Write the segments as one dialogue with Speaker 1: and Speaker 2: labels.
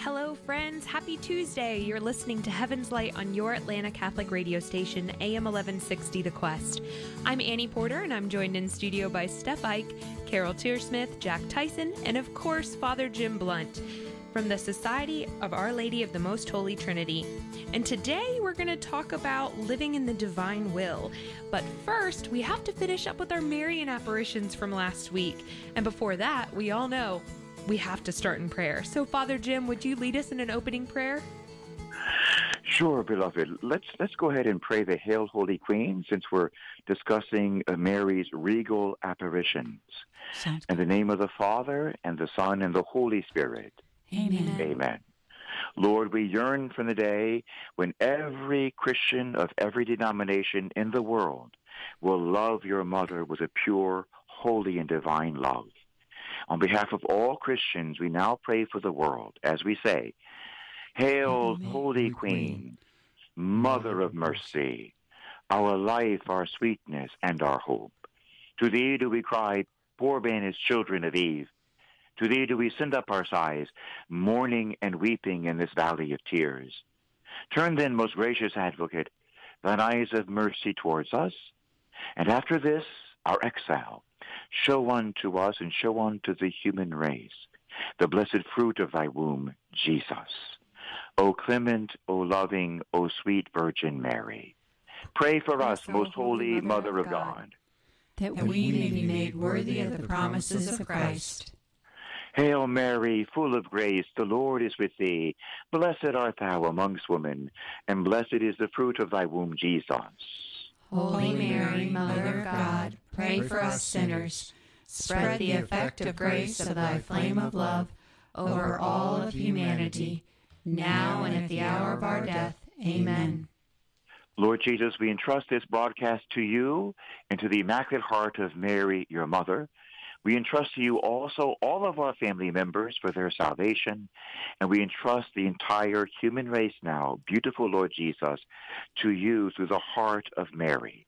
Speaker 1: Hello, friends. Happy Tuesday. You're listening to Heaven's Light on your Atlanta Catholic radio station, AM 1160 The Quest. I'm Annie Porter, and I'm joined in studio by Steph Ike, Carol Tearsmith, Jack Tyson, and of course, Father Jim Blunt from the Society of Our Lady of the Most Holy Trinity. And today we're going to talk about living in the divine will. But first, we have to finish up with our Marian apparitions from last week. And before that, we all know we have to start in prayer. So, Father Jim, would you lead us in an opening prayer?
Speaker 2: Sure, beloved. Let's let's go ahead and pray the Hail, Holy Queen, since we're discussing uh, Mary's regal apparitions.
Speaker 3: Sounds
Speaker 2: In the name of the Father and the Son and the Holy Spirit.
Speaker 3: Amen.
Speaker 2: Amen. Lord, we yearn for the day when every Christian of every denomination in the world will love your mother with a pure, holy, and divine love. On behalf of all Christians, we now pray for the world as we say, Hail,
Speaker 3: Amen.
Speaker 2: Holy Queen, Mother of mercy, our life, our sweetness, and our hope. To thee do we cry, poor banished children of Eve. To thee do we send up our sighs, mourning and weeping in this valley of tears. Turn then, most gracious advocate, thine eyes of mercy towards us, and after this, our exile, show unto us and show unto the human race the blessed fruit of thy womb, Jesus. O clement, O loving, O sweet Virgin Mary, pray for us,
Speaker 3: O
Speaker 2: most
Speaker 3: Holy
Speaker 2: holy
Speaker 3: Mother
Speaker 2: Mother
Speaker 3: of
Speaker 2: of
Speaker 3: God,
Speaker 2: God.
Speaker 3: That we may be made worthy of the promises of Christ.
Speaker 2: Hail Mary, full of grace, the Lord is with thee. Blessed art thou amongst women, and blessed is the fruit of thy womb, Jesus.
Speaker 3: Holy Mary, Mother of God, pray for us sinners. Spread the effect of grace of thy flame of love over all of humanity, now and at the hour of our death. Amen.
Speaker 2: Lord Jesus, we entrust this broadcast to you and to the Immaculate Heart of Mary, your mother. We entrust to you also all of our family members for their salvation, and we entrust the entire human race now, beautiful Lord Jesus, to you through the heart of Mary.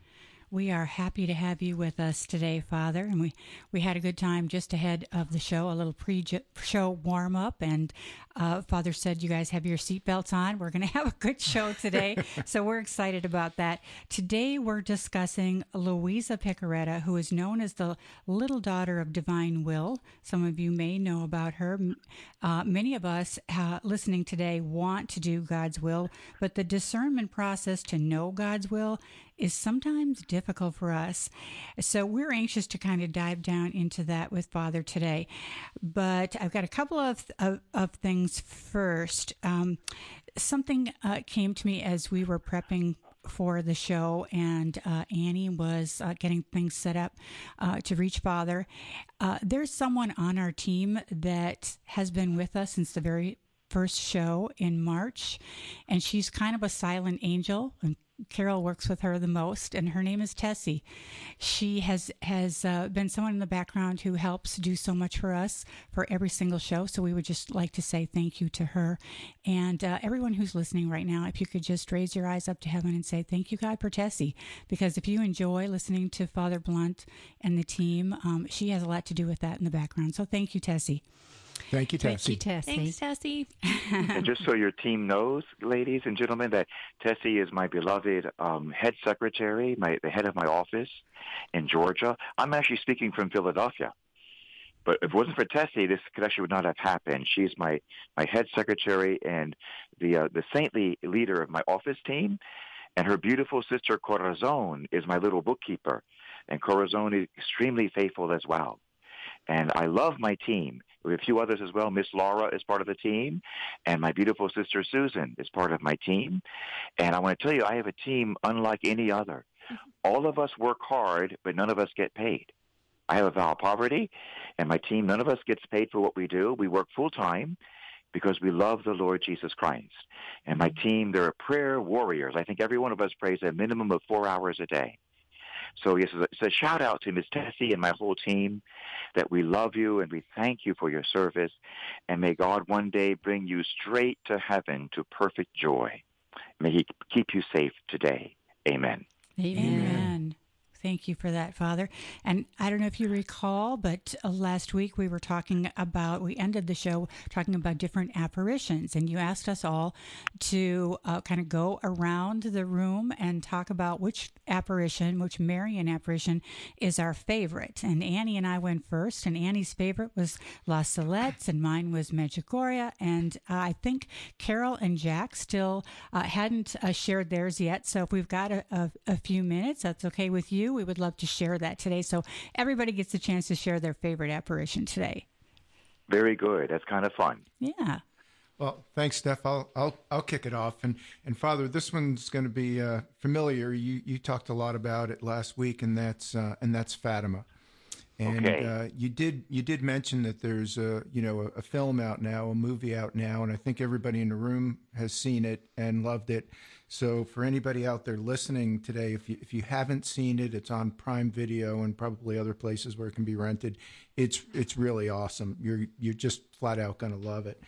Speaker 3: We are happy to have you with us today, Father, and we, we had a good time just ahead of the show, a little pre-show warm up, and uh, Father said you guys have your seatbelts on. We're going to have a good show today, so we're excited about that. Today we're discussing Luisa Piccarreta, who is known as the little daughter of Divine Will. Some of you may know about her. Uh, many of us uh, listening today want to do God's will, but the discernment process to know God's will is sometimes difficult for us. So we're anxious to kind of dive down into that with Father today. But I've got a couple of of, of things first. Um, something uh, came to me as we were prepping for the show, and uh, Annie was uh, getting things set up uh, to reach Father. Uh, there's someone on our team that has been with us since the very first show in March, and she's kind of a silent angel. And Carol works with her the most, and her name is Tessie. She has has uh, been someone in the background who helps do so much for us for every single show. So we would just like to say thank you to her and uh, everyone who's listening right now. If you could just raise your eyes up to heaven and say thank you, God, for Tessie, because if you enjoy listening to Father Blunt and the team, um, she has a lot to do with that in the background. So thank you, Tessie.
Speaker 4: Thank you,
Speaker 3: Thank
Speaker 4: Tessie.
Speaker 3: you, Tessie.
Speaker 1: Thanks, Tessie.
Speaker 2: and just so your team knows, ladies and gentlemen, that Tessie is my beloved um, head secretary, my the head of my office in Georgia. I'm actually speaking from Philadelphia. But if it wasn't for Tessie, this could actually would not have happened. She's my, my head secretary and the uh, the saintly leader of my office team, and her beautiful sister Corazon is my little bookkeeper, and Corazon is extremely faithful as well. And I love my team. We have a few others as well. Miss Laura is part of the team, and my beautiful sister Susan is part of my team. And I want to tell you, I have a team unlike any other. All of us work hard, but none of us get paid. I have a vow of poverty, and my team, none of us gets paid for what we do. We work full time because we love the Lord Jesus Christ. And my mm-hmm. team, they're a prayer warriors. I think every one of us prays a minimum of four hours a day. So yes, it's a shout out to Miss Tessie and my whole team that we love you and we thank you for your service. And may God one day bring you straight to heaven to perfect joy. May he keep you safe today. Amen.
Speaker 3: Amen. Thank you for that, Father. And I don't know if you recall, but uh, last week we were talking about, we ended the show talking about different apparitions, and you asked us all to uh, kind of go around the room and talk about which apparition, which Marian apparition is our favorite. And Annie and I went first, and Annie's favorite was La Salette, and mine was Medjugorje. And uh, I think Carol and Jack still uh, hadn't uh, shared theirs yet. So if we've got a, a, a few minutes, that's okay with you. We would love to share that today. So everybody gets a chance to share their favorite apparition today.
Speaker 2: Very good. That's kind of fun.
Speaker 3: Yeah.
Speaker 4: Well, thanks, Steph. I'll I'll I'll kick it off. And and Father, this one's going to be uh, familiar. You you talked a lot about it last week, and that's uh, and that's Fatima. And
Speaker 2: Okay.
Speaker 4: uh, you did you did mention that there's a you know a, a film out now, a movie out now, and I think everybody in the room has seen it and loved it. So for anybody out there listening today, if you if you haven't seen it, it's on Prime Video and probably other places where it can be rented. It's it's really awesome. You're you're just flat out going to love it.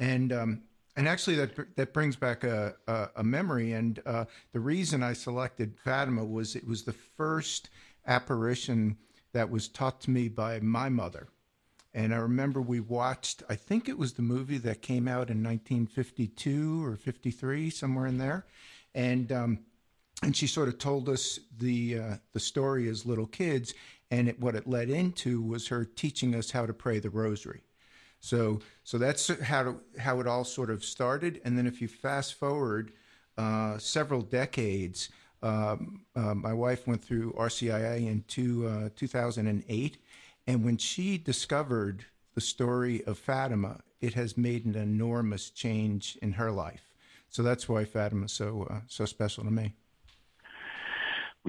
Speaker 4: And um, and actually that that brings back a a, a memory. And uh, the reason I selected Fatima was it was the first apparition that was taught to me by my mother. And I remember we watched, I think it was the movie that came out in 1952 or 53, somewhere in there. And, um, and she sort of told us the, uh, the story as little kids. And it, what it led into was her teaching us how to pray the rosary. So, so that's how, to, how it all sort of started. And then if you fast forward uh, several decades, um, uh, my wife went through RCIA in two, uh, 2008. And when she discovered the story of Fatima, it has made an enormous change in her life. So that's why Fatima is so, uh, so special to me.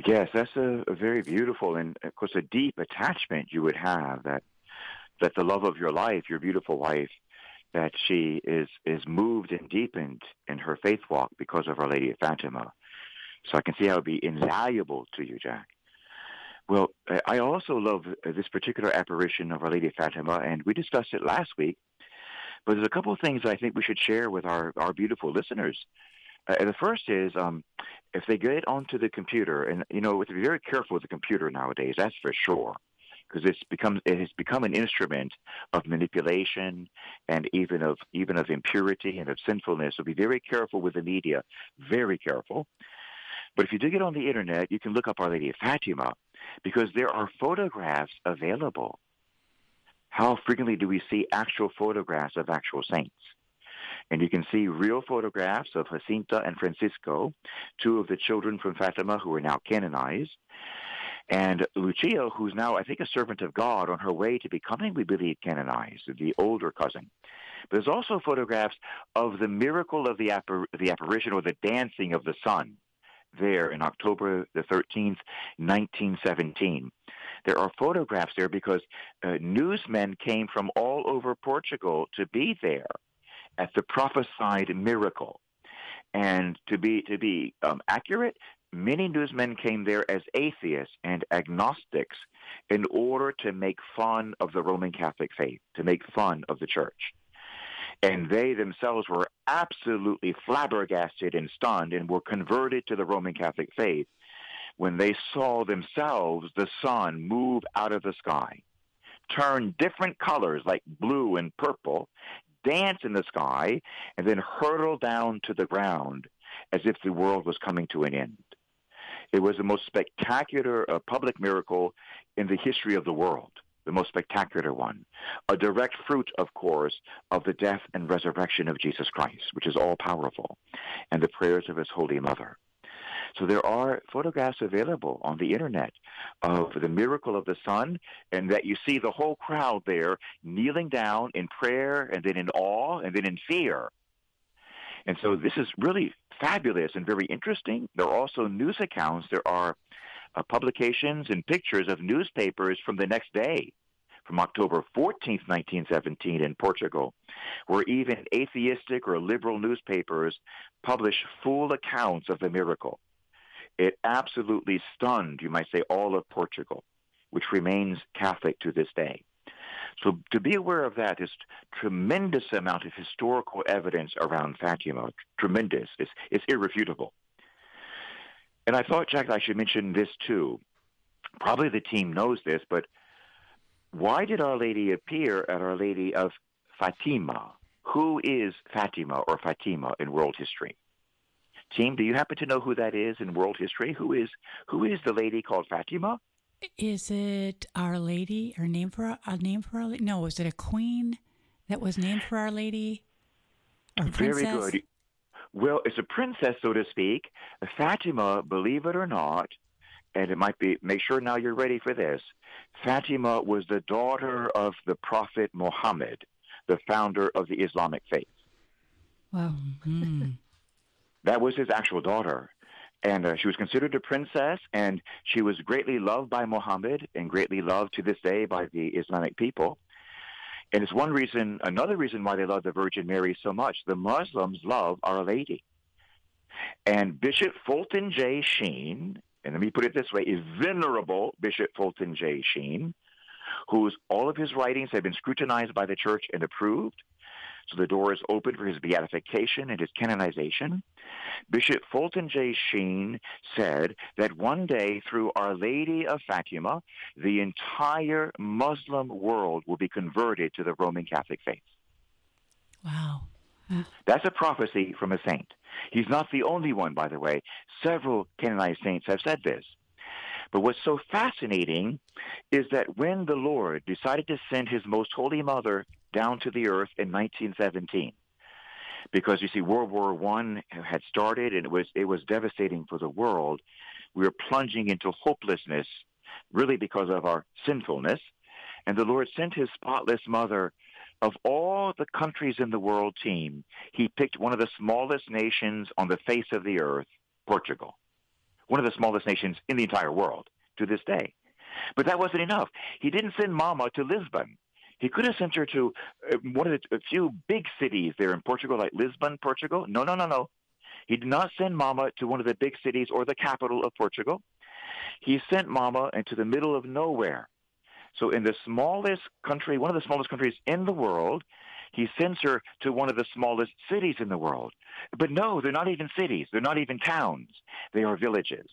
Speaker 2: Yes, that's a, a very beautiful and, of course, a deep attachment you would have that that the love of your life, your beautiful wife, that she is is moved and deepened in her faith walk because of Our Lady of Fatima. So I can see how it would be invaluable to you, Jack. Well, I- I also love uh, this particular apparition of Our Lady of Fatima, and we discussed it last week. But there's a couple of things I think we should share with our, our beautiful listeners. Uh, the first is um, if they get onto the computer, and you know, we have to be very careful with the computer nowadays. That's for sure, because it's become it has become an instrument of manipulation and even of even of impurity and of sinfulness. So be very careful with the media, very careful. But if you do get on the internet, you can look up Our Lady of Fatima, because there are photographs available. How frequently do we see actual photographs of actual saints? And you can see real photographs of Jacinta and Francisco, two of the children from Fatima who are now canonized. And Lucia, who's now, I think, a servant of God on her way to becoming, we believe, canonized, the older cousin. But there's also photographs of the miracle of the, appar- the apparition or the dancing of the sun there in October the 13th, 1917. There are photographs there because uh, newsmen came from all over Portugal to be there at the prophesied miracle. And to be to be um, accurate, many newsmen came there as atheists and agnostics in order to make fun of the Roman Catholic faith, to make fun of the church. And they themselves were absolutely flabbergasted and stunned and were converted to the Roman Catholic faith when they saw themselves the sun move out of the sky, turn different colors like blue and purple, dance in the sky, and then hurtle down to the ground as if the world was coming to an end. It was the most spectacular uh, public miracle in the history of the world, the most spectacular one. A direct fruit, of course, of the death and resurrection of Jesus Christ, which is all powerful, and the prayers of his Holy Mother. So there are photographs available on the internet of the miracle of the sun, and that you see the whole crowd there kneeling down in prayer, and then in awe, and then in fear. And so this is really fabulous and very interesting. There are also news accounts. There are uh, publications and pictures of newspapers from the next day, from October 14th, 1917, in Portugal, where even atheistic or liberal newspapers publish full accounts of the miracle. It absolutely stunned, you might say, all of Portugal, which remains Catholic to this day. So to be aware of that is tremendous amount of historical evidence around Fatima. Tremendous. It's, it's irrefutable. And I thought, Jack, I should mention this too. probably the team knows this, but why did Our Lady appear at Our Lady of Fatima? Who is Fatima or Fatima in world history? Team, do you happen to know who that is in world history? Who is who is the lady called Fatima?
Speaker 3: Is it Our Lady or name for a name for Our Lady? No, is it a queen that was named for Our Lady? Or
Speaker 2: Very good. Well, it's a princess, so to speak. Fatima, believe it or not, and it might be, make sure now you're ready for this. Fatima was the daughter of the Prophet Muhammad, the founder of the Islamic faith.
Speaker 3: Wow. Mm.
Speaker 2: that was his actual daughter. And uh, she was considered a princess, and she was greatly loved by Muhammad and greatly loved to this day by the Islamic people. And it's one reason, another reason why they love the Virgin Mary so much. The Muslims love Our Lady. And Bishop Fulton J. Sheen, and let me put it this way, is venerable Bishop Fulton J. Sheen, whose all of his writings have been scrutinized by the church and approved. So the door is open for his beatification and his canonization. Bishop Fulton J. Sheen said that one day, through Our Lady of Fatima, the entire Muslim world will be converted to the Roman Catholic faith.
Speaker 3: Wow.
Speaker 2: That's a prophecy from a saint. He's not the only one, by the way. Several canonized saints have said this. But what's so fascinating is that when the Lord decided to send his most holy mother down to the earth in 1917, because you see, World War One had started and it was it was devastating for the world. We were plunging into hopelessness, really because of our sinfulness. And the Lord sent his spotless mother of all the countries in the world team, he picked one of the smallest nations on the face of the earth, Portugal. One of the smallest nations in the entire world to this day. But that wasn't enough. He didn't send Mama to Lisbon. He could have sent her to uh, one of the few big cities there in Portugal, like Lisbon, Portugal. No, no, no, no. He did not send Mama to one of the big cities or the capital of Portugal. He sent Mama into the middle of nowhere. So in the smallest country, one of the smallest countries in the world, he sends her to one of the smallest cities in the world. But no, they're not even cities. They're not even towns. They are villages.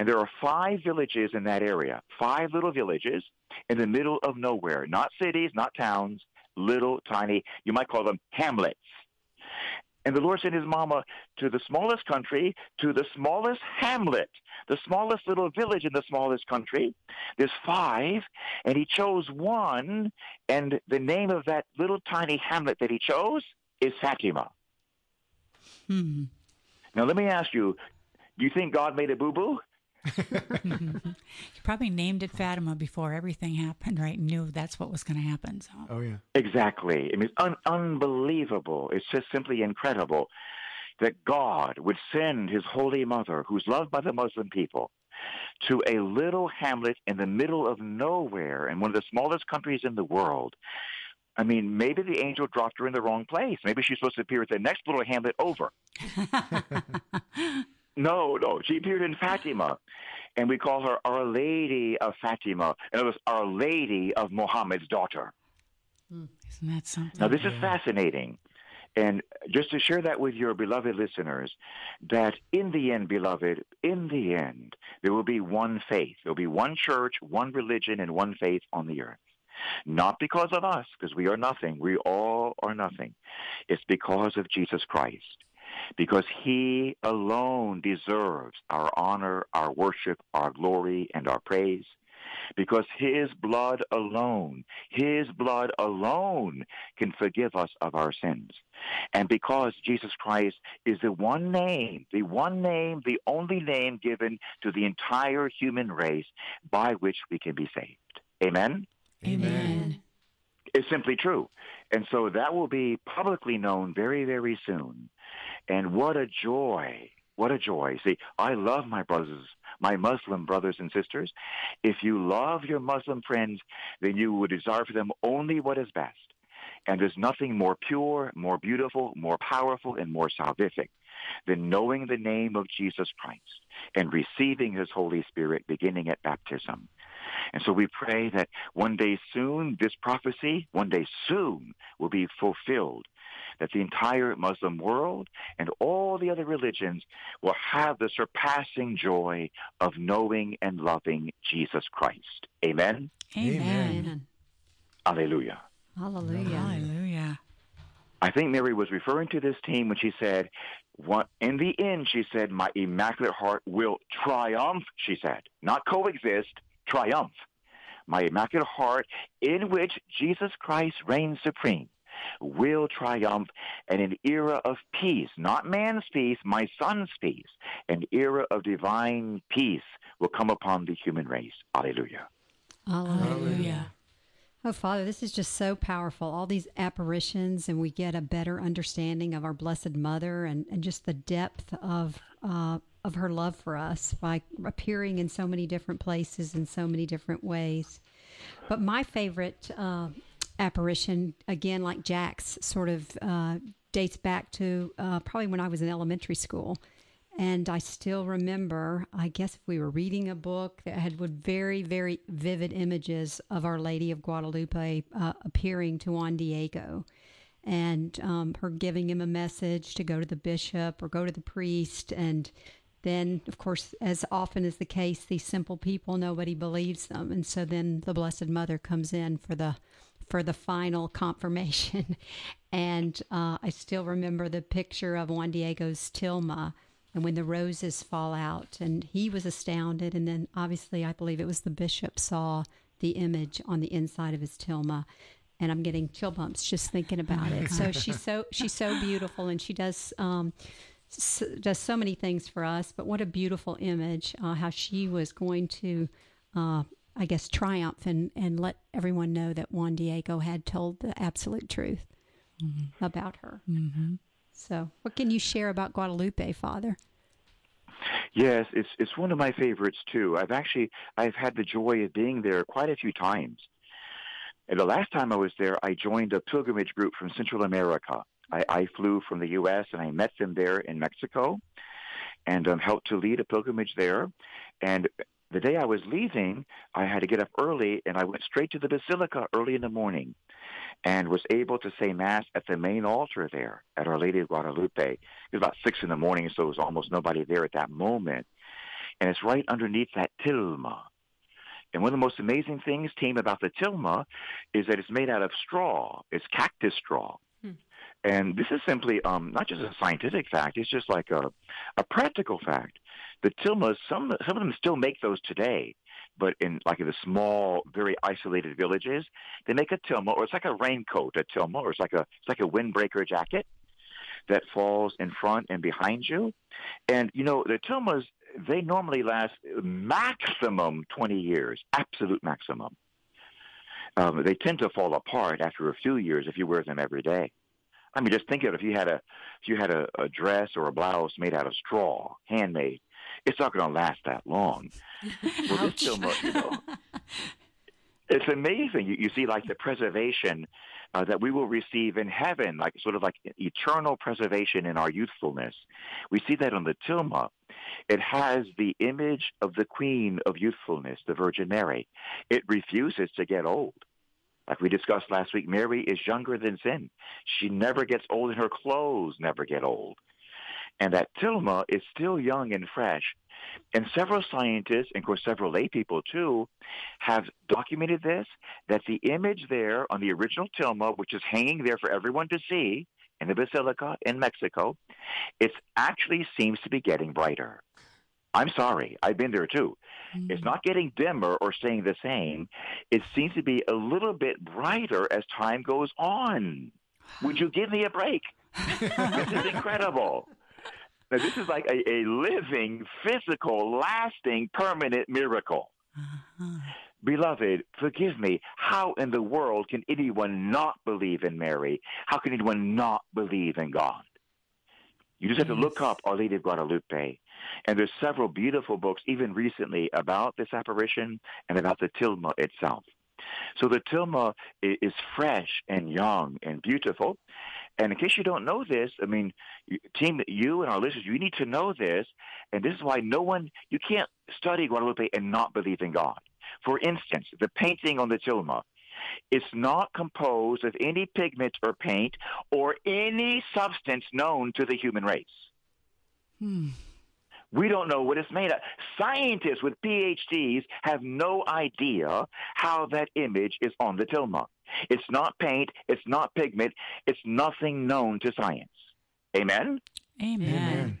Speaker 2: And there are five villages in that area, five little villages in the middle of nowhere, not cities, not towns, little tiny, you might call them hamlets. And the Lord sent his mama to the smallest country, to the smallest hamlet, the smallest little village in the smallest country. There's five, and he chose one, and the name of that little tiny hamlet that he chose is Fatima.
Speaker 3: Hmm.
Speaker 2: Now, let me ask you do you think God made a boo boo?
Speaker 3: he probably named it Fatima before everything happened, right? Knew that's what was going to happen. So.
Speaker 4: Oh yeah.
Speaker 2: Exactly. I mean, un- unbelievable. It's just simply incredible that God would send His Holy Mother, who's loved by the Muslim people, to a little hamlet in the middle of nowhere in one of the smallest countries in the world. I mean, maybe the angel dropped her in the wrong place. Maybe she's supposed to appear at the next little hamlet over. No, no. She appeared in Fatima. And we call her Our Lady of Fatima. And it was Our Lady of Muhammad's daughter. Hmm.
Speaker 3: Isn't that something?
Speaker 2: Now, this is fascinating. And just to share that with your beloved listeners, that in the end, beloved, in the end, there will be one faith. There will be one church, one religion, and one faith on the earth. Not because of us, because we are nothing. We all are nothing. It's because of Jesus Christ because he alone deserves our honor, our worship, our glory, and our praise. Because his blood alone, his blood alone can forgive us of our sins. And because Jesus Christ is the one name, the one name, the only name given to the entire human race by which we can be saved. Amen?
Speaker 3: Amen.
Speaker 2: It's simply true. And so that will be publicly known very, very soon. And what a joy. What a joy. See, I love my brothers, my Muslim brothers and sisters. If you love your Muslim friends, then you would desire for them only what is best. And there's nothing more pure, more beautiful, more powerful, and more salvific than knowing the name of Jesus Christ and receiving his Holy Spirit beginning at baptism. And so we pray that one day soon, this prophecy, one day soon, will be fulfilled that the entire Muslim world and all the other religions will have the surpassing joy of knowing and loving Jesus Christ. Amen.
Speaker 3: Amen.
Speaker 5: Amen.
Speaker 2: Alleluia.
Speaker 5: Hallelujah.
Speaker 3: Hallelujah.
Speaker 2: I think Mary was referring to this team when she said, what, in the end, she said, my immaculate heart will triumph, she said, not coexist, triumph. My immaculate heart, in which Jesus Christ reigns supreme, will triumph in an era of peace, not man's peace, my son's peace. An era of divine peace will come upon the human race. Alleluia.
Speaker 5: Hallelujah.
Speaker 3: Hallelujah.
Speaker 5: Oh, Father, this is just so powerful. All these apparitions, and we get a better understanding of our Blessed Mother and, and just the depth of uh, of her love for us by appearing in so many different places in so many different ways. But my favorite uh, apparition, again, like Jack's, sort of uh, dates back to uh, probably when I was in elementary school. And I still remember, I guess if we were reading a book that had very, very vivid images of Our Lady of Guadalupe uh, appearing to Juan Diego and um, her giving him a message to go to the bishop or go to the priest. And then, of course, as often is the case, these simple people, nobody believes them. And so then the Blessed Mother comes in for the for the final confirmation. and uh, I still remember the picture of Juan Diego's tilma and when the roses fall out. And he was astounded. And then obviously i believe it was the bishop saw the image on the inside of his tilma. And i'm getting chill bumps just thinking about it. So she's so she's so beautiful. And she does um s- does so many things for us but what a beautiful image uh, how she was going to uh i guess triumph and and let everyone know that juan diego had told the absolute truth about her
Speaker 3: Mm-hmm.
Speaker 5: so what can you share about guadalupe father
Speaker 2: Yes, it's it's one of my favorites too. I've actually I've had the joy of being there quite a few times. And the last time I was there, I joined a pilgrimage group from Central America. I, I flew from the U.S. and I met them there in Mexico, and um, helped to lead a pilgrimage there. And the day I was leaving, I had to get up early, and I went straight to the basilica early in the morning, and was able to say mass at the main altar there at Our Lady of Guadalupe. It was about six in the morning, so there was almost nobody there at that moment. And it's right underneath that tilma. And one of the most amazing things, team, about the tilma is that it's made out of straw. It's cactus straw. And this is simply um, not just a scientific fact; it's just like a, a practical fact. The tilmas, some some of them still make those today, but in like in the small, very isolated villages, they make a tilma, or it's like a raincoat, a tilma, or it's like a it's like a windbreaker jacket that falls in front and behind you. And you know the tilmas, they normally last maximum twenty years, absolute maximum. Um, they tend to fall apart after a few years if you wear them every day. I mean, just think of it. If you had a if you had a, a dress or a blouse made out of straw, handmade, it's not going to last that long. Well, mu- you know, it's amazing. You, you see, like the preservation uh, that we will receive in heaven, like sort of like eternal preservation in our youthfulness. We see that on the tilma. It has the image of the Queen of youthfulness, the Virgin Mary. It refuses to get old. Like we discussed last week, Mary is younger than sin. She never gets old, and her clothes never get old. And that tilma is still young and fresh. And several scientists, and of course several lay people too, have documented this, that the image there on the original tilma, which is hanging there for everyone to see in the Basilica in Mexico, it actually seems to be getting brighter. I'm sorry, I've been there too. It's mm-hmm. not getting dimmer or staying the same. It seems to be a little bit brighter as time goes on. Would you give me a break? this is incredible. Now, this is like a, a living, physical, lasting, permanent miracle. Uh-huh. Beloved, forgive me. How in the world can anyone not believe in Mary? How can anyone not believe in God? You just have to look up Our Lady of Guadalupe. And there's several beautiful books, even recently, about this apparition and about the tilma itself. So the tilma is fresh and young and beautiful. And in case you don't know this, I mean, team, you and our listeners, you need to know this. And this is why no one, you can't study Guadalupe and not believe in God. For instance, the painting on the tilma, It's not composed of any pigment or paint or any substance known to the human race.
Speaker 3: Hmm.
Speaker 2: We don't know what it's made of. Scientists with PhDs have no idea how that image is on the tilma. It's not paint. It's not pigment. It's nothing known to science. Amen?
Speaker 3: Amen.
Speaker 4: Amen.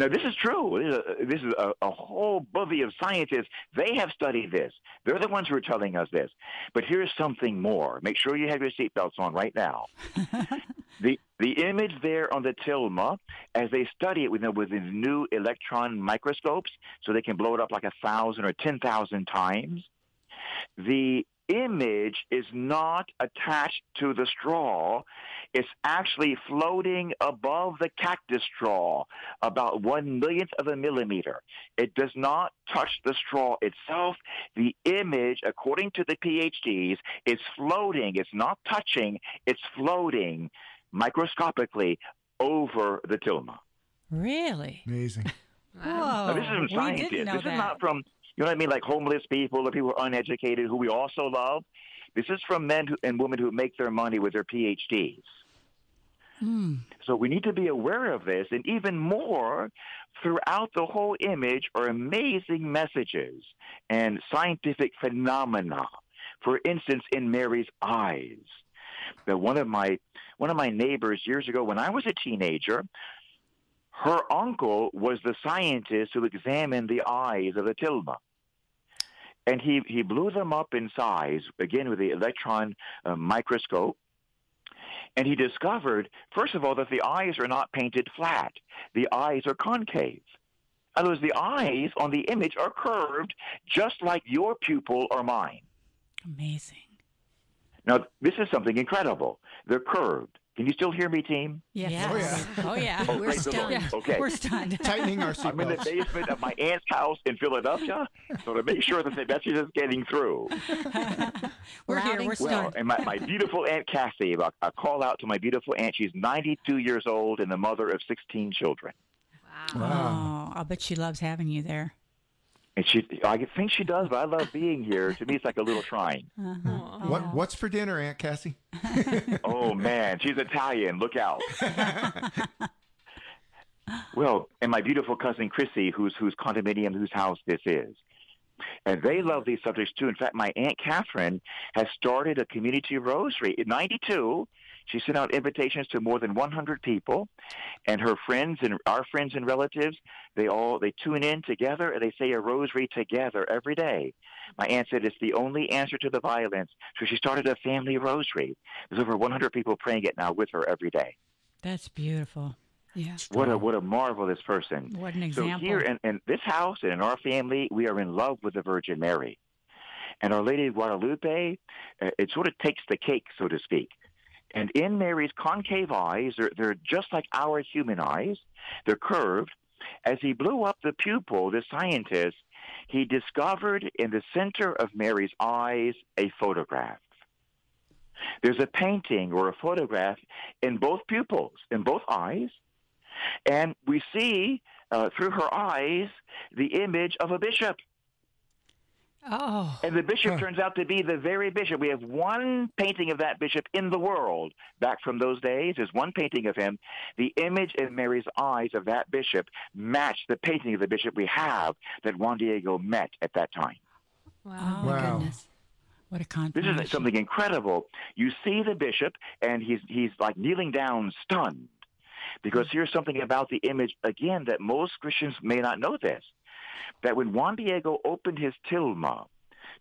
Speaker 2: Now, this is true. This is, a, this is a, a whole bevy of scientists. They have studied this. They're the ones who are telling us this. But here's something more. Make sure you have your seatbelts on right now. the the image there on the tilma, as they study it with, with these new electron microscopes, so they can blow it up like a thousand or ten thousand times. The image is not attached to the straw. It's actually floating above the cactus straw, about one millionth of a millimeter. It does not touch the straw itself. The image, according to the PhDs, is floating. It's not touching. It's floating microscopically over the tilma.
Speaker 3: Really?
Speaker 4: Amazing.
Speaker 3: Whoa.
Speaker 2: Now, this is from
Speaker 3: we
Speaker 2: scientists.
Speaker 3: didn't know
Speaker 2: this
Speaker 3: that.
Speaker 2: is not from, you know what I mean, like homeless people or people who are uneducated who we also love. This is from men who, and women who make their money with their PhDs.
Speaker 3: Hmm.
Speaker 2: So we need to be aware of this, and even more, throughout the whole image are amazing messages and scientific phenomena. For instance, in Mary's eyes, that one of my one of my neighbors years ago, when I was a teenager, her uncle was the scientist who examined the eyes of the tilma. And he, he blew them up in size, again with the electron uh, microscope. And he discovered, first of all, that the eyes are not painted flat. The eyes are concave. In other words, the eyes on the image are curved, just like your pupil or mine.
Speaker 3: Amazing.
Speaker 2: Now, this is something incredible. They're curved. Can you still hear me, team?
Speaker 3: Yes.
Speaker 4: Oh, yeah.
Speaker 3: Oh, yeah.
Speaker 2: Oh,
Speaker 5: We're
Speaker 2: praise
Speaker 5: stunned.
Speaker 3: Yeah,
Speaker 2: Okay.
Speaker 3: We're stunned.
Speaker 4: Tightening our
Speaker 2: I'm in the basement of my aunt's house in Philadelphia, so to make sure that the message is getting through.
Speaker 3: We're
Speaker 5: Loud
Speaker 3: here.
Speaker 5: and
Speaker 3: We're
Speaker 5: clear.
Speaker 2: Well,
Speaker 3: stunned.
Speaker 2: and my, my beautiful Aunt Cassie, a, a call out to my beautiful aunt. She's 92 years old and the mother of 16 children. Wow.
Speaker 3: Oh, I'll bet she loves having you there.
Speaker 2: And she, I think she does, but I love being here. To me, it's like a little shrine. Uh-huh.
Speaker 4: What oh, What's for dinner, Aunt Cassie?
Speaker 2: Oh man, she's Italian. Look out. well, and my beautiful cousin Chrissy, whose whose condominium, whose house this is. And they love these subjects too. In fact, my Aunt Catherine has started a community rosary. In 92, she sent out invitations to more than 100 people, and her friends and our friends and relatives, they all they tune in together and they say a rosary together every day. My aunt said it's the only answer to the violence, so she started a family rosary. There's over 100 people praying it now with her every day.
Speaker 3: That's beautiful.
Speaker 5: Yeah.
Speaker 2: What a what a marvelous person.
Speaker 3: What an example.
Speaker 2: So here in, in this house and in our family, we are in love with the Virgin Mary. And Our Lady of Guadalupe, uh, it sort of takes the cake, so to speak. And in Mary's concave eyes, they're, they're just like our human eyes. They're curved. As he blew up the pupil, the scientist, he discovered in the center of Mary's eyes a photograph. There's a painting or a photograph in both pupils, in both eyes, and we see uh, through her eyes the image of a bishop.
Speaker 3: Oh,
Speaker 2: And the bishop
Speaker 4: Huh.
Speaker 2: turns out to be the very bishop. We have one painting of that bishop in the world back from those days. There's one painting of him. The image in Mary's eyes of that bishop matched the painting of the bishop we have that Juan Diego met at that time.
Speaker 5: Oh,
Speaker 3: Wow.
Speaker 5: my
Speaker 4: Wow.
Speaker 5: goodness.
Speaker 3: what a
Speaker 2: This is something incredible. You see the bishop, and he's he's like kneeling down, stunned, because hmm. here's something about the image again that most Christians may not know this: that when Juan Diego opened his tilma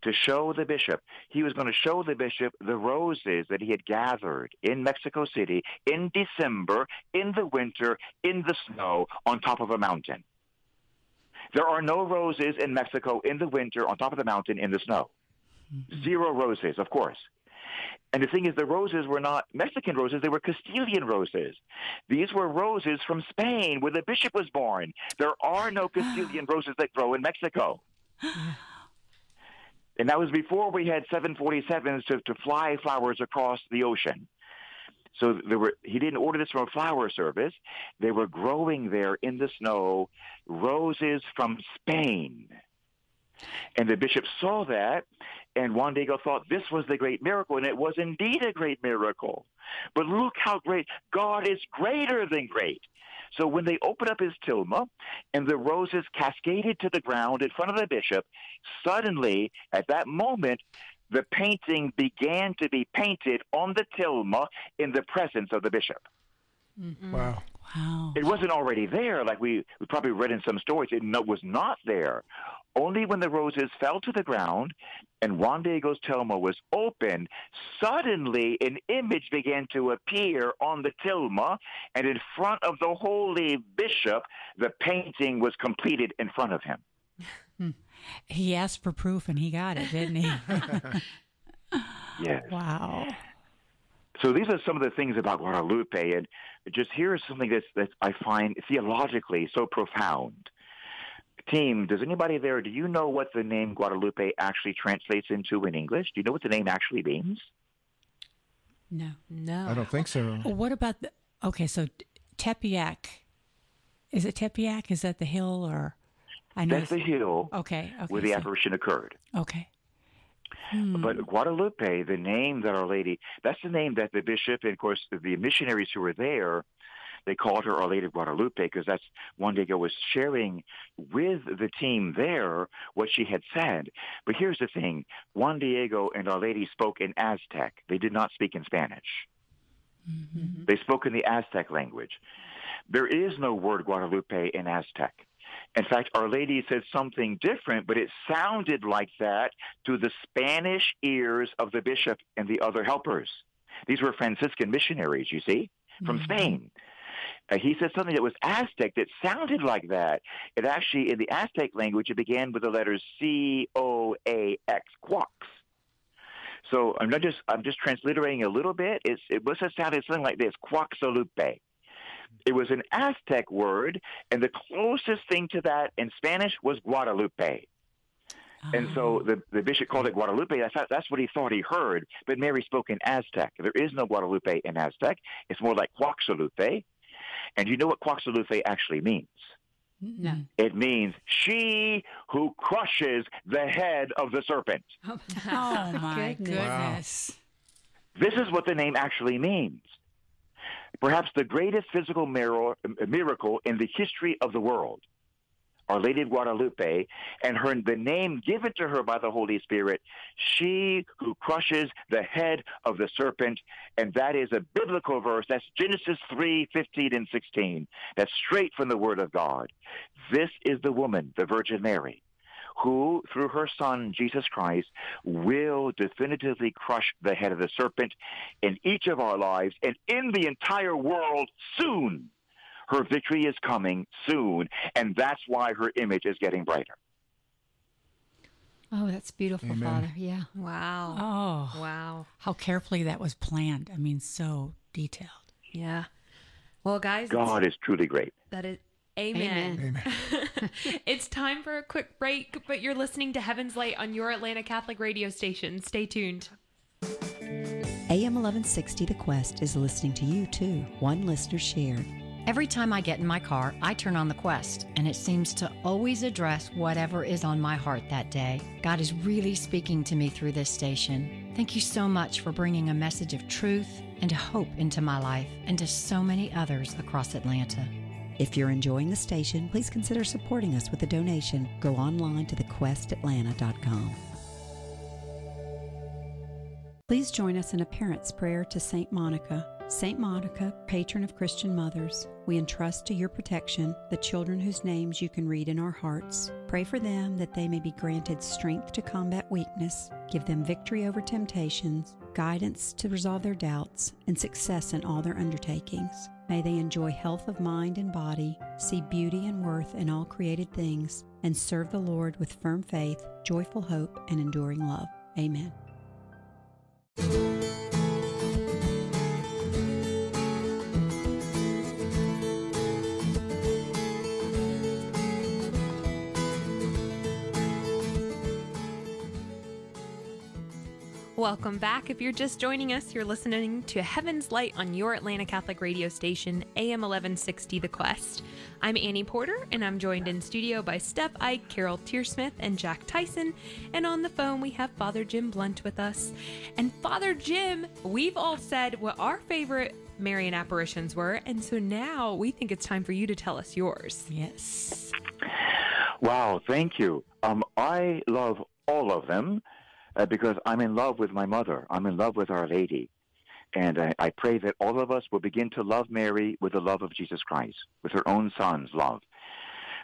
Speaker 2: to show the bishop, he was going to show the bishop the roses that he had gathered in Mexico City in December, in the winter, in the snow, on top of a mountain. There are no roses in Mexico in the winter on top of the mountain in the snow. Mm-hmm. Zero roses, of course. And the thing is, the roses were not Mexican roses, they were Castilian roses. These were roses from Spain, where the bishop was born. There are no Castilian roses that grow in Mexico. And that was before we had 747s to, to fly flowers across the ocean. So there were, he didn't order this from a flower service. They were growing there in the snow, roses from Spain. And the bishop saw that, And Juan Diego thought this was the great miracle, and it was indeed a great miracle. But look how great. God is greater than great. So when they opened up his tilma and the roses cascaded to the ground in front of the bishop, suddenly, at that moment, the painting began to be painted on the tilma in the presence of the bishop.
Speaker 4: Mm-hmm. Wow.
Speaker 3: Wow.
Speaker 2: It wasn't already there, like we, we probably read in some stories. It no, was not there. Only when the roses fell to the ground and Juan Diego's tilma was opened, suddenly an image began to appear on the tilma, and in front of the holy bishop, the painting was completed in front of him.
Speaker 3: Hmm. He asked for proof and he got it, didn't he?
Speaker 2: yes.
Speaker 3: Wow.
Speaker 2: So these are some of the things about Guadalupe, and just here's something that's, that I find theologically so profound. Team, does anybody there, do you know what the name Guadalupe actually translates into in English? Do you know what the name actually means?
Speaker 3: No.
Speaker 1: No.
Speaker 4: I don't think so.
Speaker 3: What about the, okay, so Tepeyac. Is it Tepeyac? Is that the hill or? I know
Speaker 2: That's the hill
Speaker 3: Okay. Okay.
Speaker 2: where the
Speaker 3: so-
Speaker 2: apparition occurred.
Speaker 3: okay. Hmm.
Speaker 2: But Guadalupe, the name that Our Lady, that's the name that the bishop and, of course, the missionaries who were there, they called her Our Lady of Guadalupe because that's Juan Diego was sharing with the team there what she had said. But here's the thing Juan Diego and Our Lady spoke in Aztec, they did not speak in Spanish.
Speaker 3: Mhm.
Speaker 2: They spoke in the Aztec language. There is no word Guadalupe in Aztec. In fact, Our Lady said something different, but it sounded like that to the Spanish ears of the bishop and the other helpers. These were Franciscan missionaries, you see, from
Speaker 3: Mhm.
Speaker 2: Spain. Uh, he said something that was Aztec that sounded like that. It actually, in the Aztec language, it began with the letters C O A X, quax. So I'm not just I'm just transliterating a little bit. It's, it must have sounded something like this: Quaxalupe. It was an Aztec word, and the closest thing to that in Spanish was Guadalupe. And so
Speaker 3: Oh.
Speaker 2: the, the bishop called it Guadalupe. That's, that's what he thought he heard. But Mary spoke in Aztec. There is no Guadalupe in Aztec. It's more like Quaxalupe. And you know what Quaxalupe actually means?
Speaker 5: No.
Speaker 2: It means she who crushes the head of the serpent.
Speaker 3: Oh my
Speaker 5: Goodness.
Speaker 3: goodness.
Speaker 2: This is what the name actually means. Perhaps the greatest physical miracle in the history of the world. Our Lady of Guadalupe, and her the name given to her by the Holy Spirit, she who crushes the head of the serpent, and that is a biblical verse. That's Genesis three fifteen and 16. That's straight from the Word of God. This is the woman, the Virgin Mary, who, through her Son, Jesus Christ, will definitively crush the head of the serpent in each of our lives and in the entire world soon. Her victory is coming soon, and that's why her image is getting brighter.
Speaker 5: Oh, that's beautiful,
Speaker 4: Amen.
Speaker 5: Father. Yeah.
Speaker 1: Wow.
Speaker 3: Oh.
Speaker 1: Wow.
Speaker 3: How carefully that was planned. I mean, so detailed.
Speaker 1: Yeah. Well, guys,
Speaker 2: God is truly great.
Speaker 1: that is amen. Amen. it's time for a quick break, but you're listening to Heaven's Light on your Atlanta Catholic radio station. Stay tuned.
Speaker 6: AM 1160 The Quest is listening to you too. One listener shared.
Speaker 7: Every time I get in my car, I turn on the Quest, and it seems to always address whatever is on my heart that day. God is really speaking to me through this station. Thank you so much for bringing a message of truth and hope into my life and to so many others across Atlanta.
Speaker 6: If you're enjoying the station, please consider supporting us with a donation. Go online to thequestatlanta.com.
Speaker 5: Please join us in a parent's prayer to Saint Monica. Saint Monica, patron of Christian mothers, we entrust to your protection the children whose names you can read in our hearts. Pray for them that they may be granted strength to combat weakness, give them victory over temptations, guidance to resolve their doubts, and success in all their undertakings. May they enjoy health of mind and body, see beauty and worth in all created things, and serve the Lord with firm faith, joyful hope, and enduring love. Amen.
Speaker 1: Welcome back. If you're just joining us, you're listening to Heaven's Light on your Atlanta Catholic radio station, AM 1160 The Quest. I'm Annie Porter, and I'm joined in studio by Steph Ike, Carol Tearsmith, and Jack Tyson. And on the phone, we have Father Jim Blunt with us. And Father Jim, we've all said what our favorite Marian apparitions were, and so now we think it's time for you to tell us yours.
Speaker 3: Yes.
Speaker 2: Wow, thank you. Um, I love all of them uh, because I'm in love with my mother. I'm in love with Our Lady. And I, I pray that all of us will begin to love Mary with the love of Jesus Christ, with her own son's love.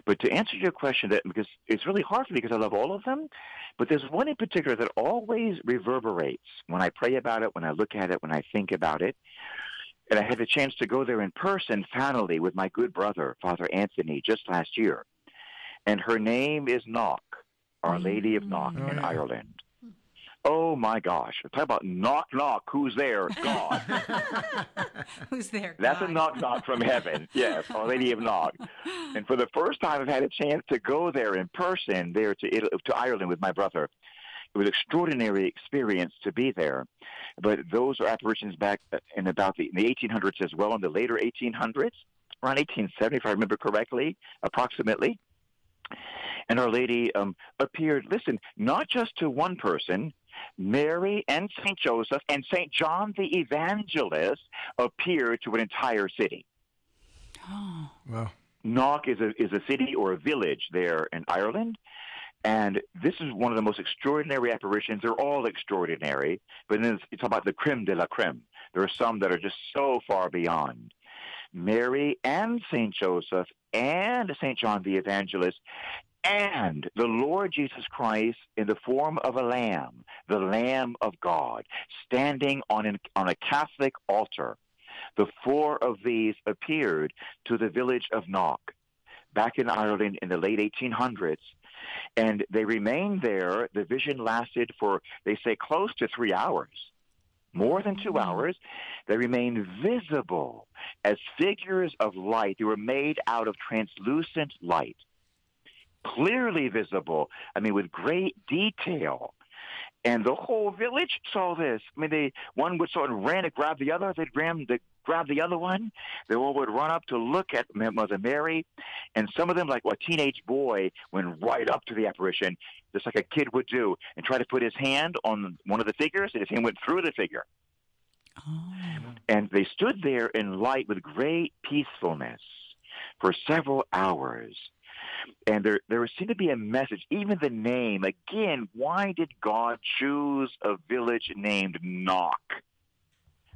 Speaker 2: But to answer your question, that because it's really hard for me because I love all of them, but there's one in particular that always reverberates when I pray about it, when I look at it, when I think about it. And I had the chance to go there in person, finally, with my good brother, Father Anthony, just last year. And her name is Knock, Our Lady of Knock
Speaker 4: Oh,
Speaker 2: in. Ireland. Oh my gosh! Talk about knock knock. Who's there? God.
Speaker 3: Who's there?
Speaker 2: That's a knock knock from heaven. Yes, Our Lady of Knock. And for the first time, I've had a chance to go there in person, there to Italy, to Ireland with my brother. It was an extraordinary experience to be there. But those are apparitions back in about the, in the 1800s as well, in the later 1800s, around 1870, if I remember correctly, approximately. And Our Lady um, appeared, listen, not just to one person, Mary and St. Joseph and St. John the Evangelist appear to an entire city.
Speaker 3: Oh,
Speaker 4: Wow.
Speaker 2: Knock is a, is a city or a village there in Ireland. And this is one of the most extraordinary apparitions. They're all extraordinary, but then it's, it's about the creme de la creme. There are some that are just so far beyond. Mary and St. Joseph and St. John the Evangelist and the Lord Jesus Christ in the form of a lamb, the Lamb of God, standing on, an, on a Catholic altar. The four of these appeared to the village of Knock back in Ireland in the late 1800s. And they remained there. The vision lasted for, they say, close to three hours, more than two mm-hmm. hours. They remained visible as figures of light. They were made out of translucent light, clearly visible. I mean, with great detail. And the whole village saw this. I mean, they one would sort of ran and grabbed the other. They'd ram the grab the other one. They all would run up to look at Mother Mary, and some of them, like a teenage boy, went right up to the apparition, just like a kid would do, and try to put his hand on one of the figures, and his hand went through the figure.
Speaker 3: oh.
Speaker 2: And they stood there in light with great peacefulness for several hours. And there, there seemed to be a message, even the name. Again, why did God choose a village named Knock?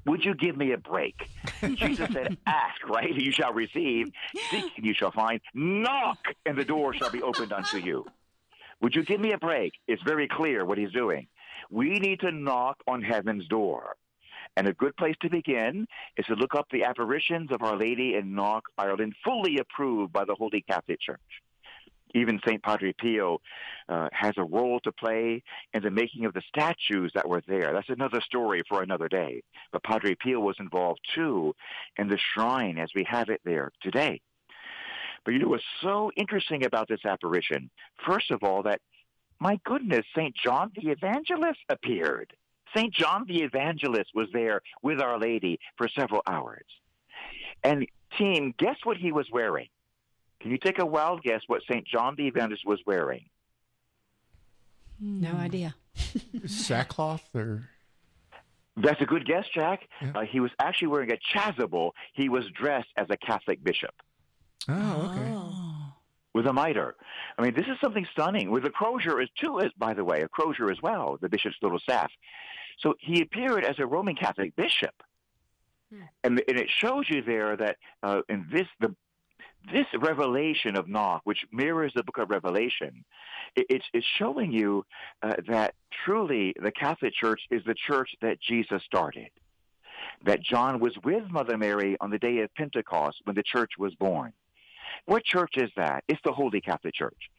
Speaker 2: Would you give me a break? Jesus said, Ask, right? You shall receive. Seek, and you shall find. Knock, and the door shall be opened unto you. Would you give me a break? It's very clear what he's doing. We need to knock on heaven's door. And a good place to begin is to look up the apparitions of Our Lady in Knock, Ireland, fully approved by the Holy Catholic Church. Even St. Padre Pio uh, has a role to play in the making of the statues that were there. That's another story for another day. But Padre Pio was involved too in the shrine as we have it there today. But you know what's so interesting about this apparition? First of all, that my goodness, St. John the Evangelist appeared. St. John the Evangelist was there with Our Lady for several hours. And team, guess what he was wearing? Can you take a wild guess what St. John the Evangelist was wearing?
Speaker 6: No idea.
Speaker 4: Sackcloth or
Speaker 2: That's a good guess, Jack.
Speaker 4: Yeah.
Speaker 2: Uh, he was actually wearing a chasuble. He was dressed as a Catholic bishop
Speaker 4: oh, okay.
Speaker 3: Oh.
Speaker 2: with a mitre. I mean, this is something stunning. With a crozier, as too, as by the way, a crozier as well, the bishop's little staff. So he appeared as a Roman Catholic bishop, and, and it shows you there that uh, in this the this revelation of Knock, which mirrors the book of Revelation, it, it's, it's showing you uh, that truly the Catholic Church is the church that Jesus started. That John was with Mother Mary on the day of Pentecost when the church was born. What church is that? It's the Holy Catholic Church.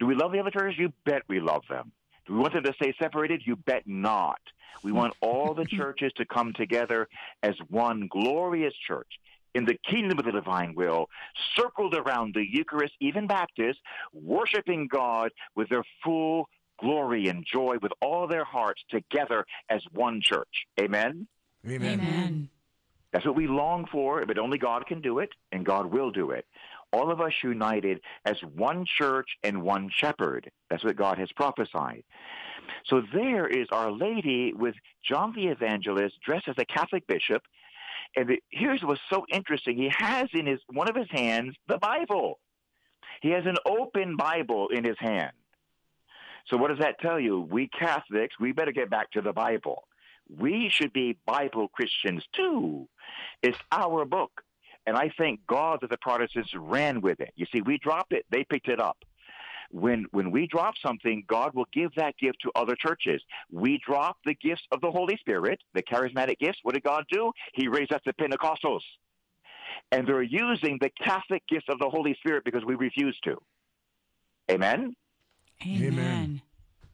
Speaker 2: Do we love the other churches? You bet we love them. Do we want them to stay separated? You bet not. We want all the churches to come together as one glorious church in the kingdom of the divine will, circled around the Eucharist, even Baptists, worshiping God with their full glory and joy with all their hearts together as one church. Amen?
Speaker 4: Amen.
Speaker 3: Amen.
Speaker 2: That's what we long for, but only God can do it, and God will do it. All of us united as one church and one shepherd. That's what God has prophesied. So there is Our Lady with John the Evangelist dressed as a Catholic bishop. And here's what's so interesting. He has in his one of his hands the Bible. He has an open Bible in his hand. So what does that tell you? We Catholics, we better get back to the Bible. We should be Bible Christians too. It's our book. And I thank God that the Protestants ran with it. You see, we dropped it. They picked it up. When, when we drop something, God will give that gift to other churches. We drop the gifts of the Holy Spirit, the charismatic gifts. What did God do? He raised up the Pentecostals. And they're using the Catholic gifts of the Holy Spirit because we refuse to. Amen?
Speaker 3: Amen. Amen.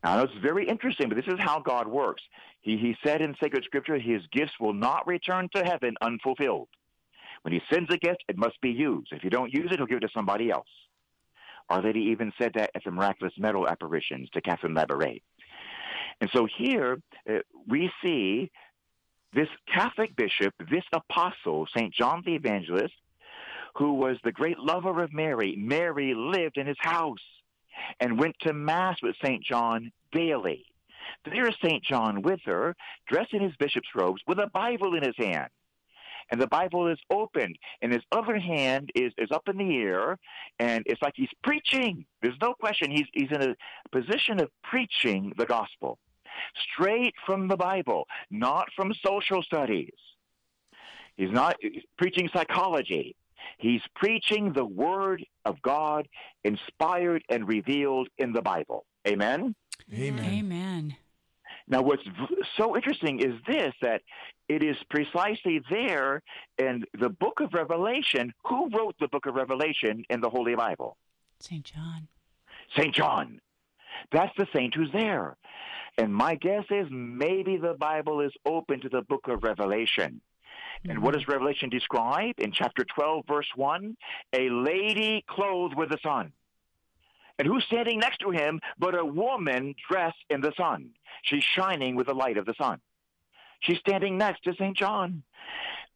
Speaker 2: Now, it's very interesting, but this is how God works. He, he said in sacred scripture, his gifts will not return to heaven unfulfilled. When he sends a gift, it must be used. If you don't use it, he'll give it to somebody else. Our Lady even said that at the miraculous medal apparitions to Catherine Labouré. And so here uh, we see this Catholic bishop, this apostle, St. John the Evangelist, who was the great lover of Mary. Mary lived in his house and went to Mass with St. John daily. There is St. John with her, dressed in his bishop's robes, with a Bible in his hand and the Bible is opened, and his other hand is, is up in the air, and it's like he's preaching. There's no question. He's, he's in a position of preaching the gospel straight from the Bible, not from social studies. He's not preaching psychology. He's preaching the Word of God inspired and revealed in the Bible. Amen?
Speaker 3: Amen. Amen.
Speaker 2: Now, what's so interesting is this that it is precisely there in the book of Revelation. Who wrote the book of Revelation in the Holy Bible?
Speaker 3: St. John.
Speaker 2: St. John. That's the saint who's there. And my guess is maybe the Bible is open to the book of Revelation. And what mm-hmm. does Revelation describe? In chapter 12, verse 1, a lady clothed with the sun. And who's standing next to him but a woman dressed in the sun? She's shining with the light of the sun. She's standing next to St. John.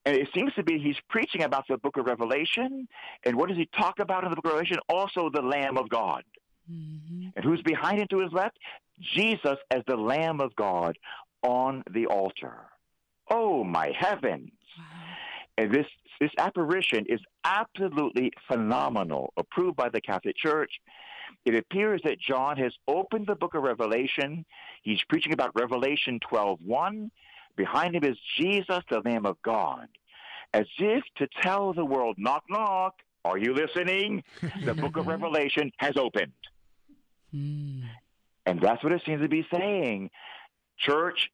Speaker 2: And it seems to be he's preaching about the book of Revelation. And what does he talk about in the book of Revelation? Also the Lamb of God. Mm-hmm. And who's behind him to his left? Jesus as the Lamb of God on the altar. Oh, my heavens. Wow. And this, this apparition is absolutely phenomenal, approved by the Catholic Church. It appears that John has opened the book of Revelation. He's preaching about Revelation 12:1. Behind him is Jesus, the Lamb of God, as if to tell the world, knock, knock, are you listening? The book of Revelation has opened. Mm. And that's what it seems to be saying. Church,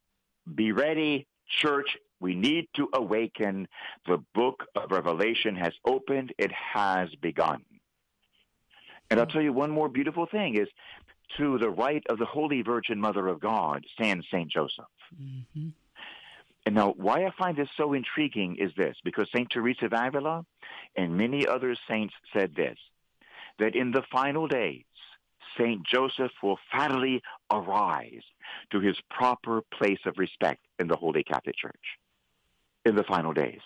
Speaker 2: be ready. Church, we need to awaken. The book of Revelation has opened. It has begun. And I'll tell you one more beautiful thing is to the right of the Holy Virgin Mother of God stands St. Joseph. Mm-hmm. And now, why I find this so intriguing is this, because St. Teresa of Avila and many other saints said this, that in the final days, St. Joseph will finally arise to his proper place of respect in the Holy Catholic Church in the final days.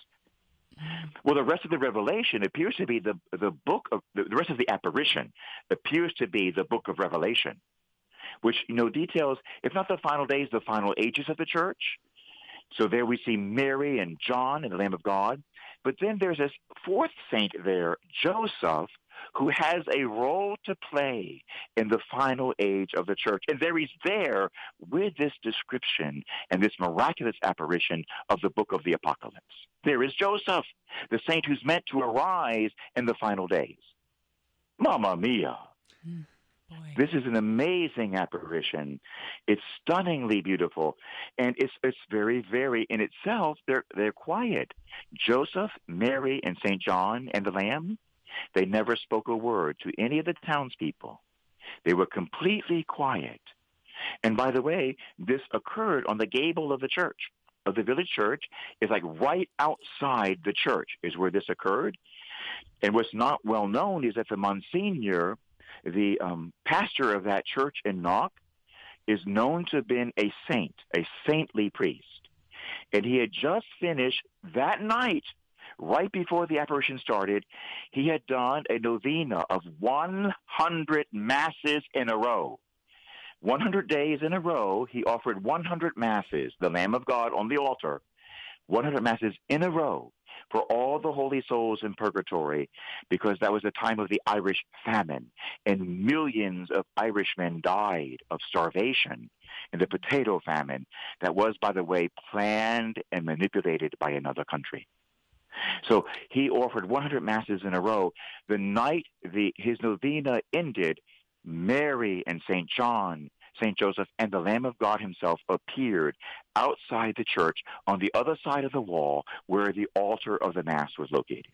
Speaker 2: Well, the rest of the revelation appears to be the, the book of the rest of the apparition appears to be the book of Revelation, which you know details, if not the final days, the final ages of the church. So there we see Mary and John and the Lamb of God. But then there's this fourth saint there, Joseph, who has a role to play in the final age of the church. And there he's there with this description and this miraculous apparition of the book of the Apocalypse. There is Joseph, the saint who's meant to arise in the final days. Mamma mia. Mm. Boy. This is an amazing apparition. It's stunningly beautiful, and it's it's very very in itself. They're they're quiet. Joseph, Mary, and Saint John and the Lamb. They never spoke a word to any of the townspeople. They were completely quiet. And by the way, this occurred on the gable of the church, of the village church. It's like right outside the church is where this occurred. And what's not well known is that the Monsignor the um, pastor of that church in Knock is known to have been a saint, a saintly priest. And he had just finished that night right before the apparition started, he had done a novena of 100 masses in a row. 100 days in a row, he offered 100 masses, the Lamb of God on the altar, 100 masses in a row for all the holy souls in purgatory because that was the time of the Irish famine and millions of Irishmen died of starvation in the potato famine that was, by the way, planned and manipulated by another country. So he offered 100 masses in a row. The night the, his novena ended, Mary and St. John St. Joseph and the Lamb of God himself appeared outside the church on the other side of the wall where the altar of the Mass was located.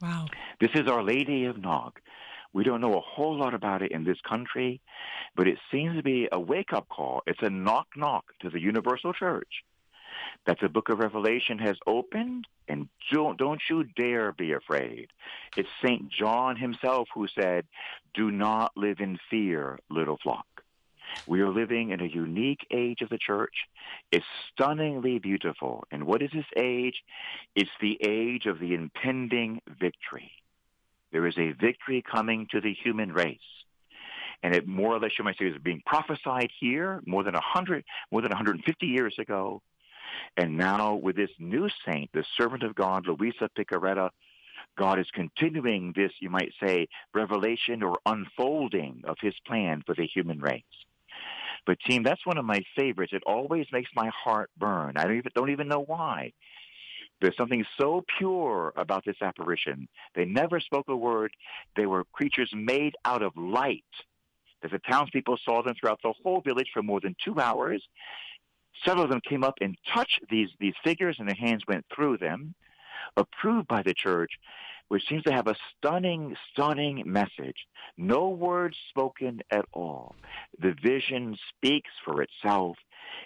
Speaker 3: Wow.
Speaker 2: This is Our Lady of Knock. We don't know a whole lot about it in this country, but it seems to be a wake up call. It's a knock knock to the universal church that the book of Revelation has opened, and don't, don't you dare be afraid. It's St. John himself who said, Do not live in fear, little flock. We are living in a unique age of the church. It's stunningly beautiful. And what is this age? It's the age of the impending victory. There is a victory coming to the human race. And it more or less, you might say, is being prophesied here more than 100, more than 150 years ago. And now with this new saint, the servant of God, Luisa Piccarreta, God is continuing this, you might say, revelation or unfolding of his plan for the human race. But team, that's one of my favorites. It always makes my heart burn. I don't even, don't even know why. There's something so pure about this apparition. They never spoke a word. They were creatures made out of light. That the townspeople saw them throughout the whole village for more than two hours. Several of them came up and touched these, these figures, and their hands went through them, approved by the church, which seems to have a stunning, stunning message. No words spoken at all. The vision speaks for itself.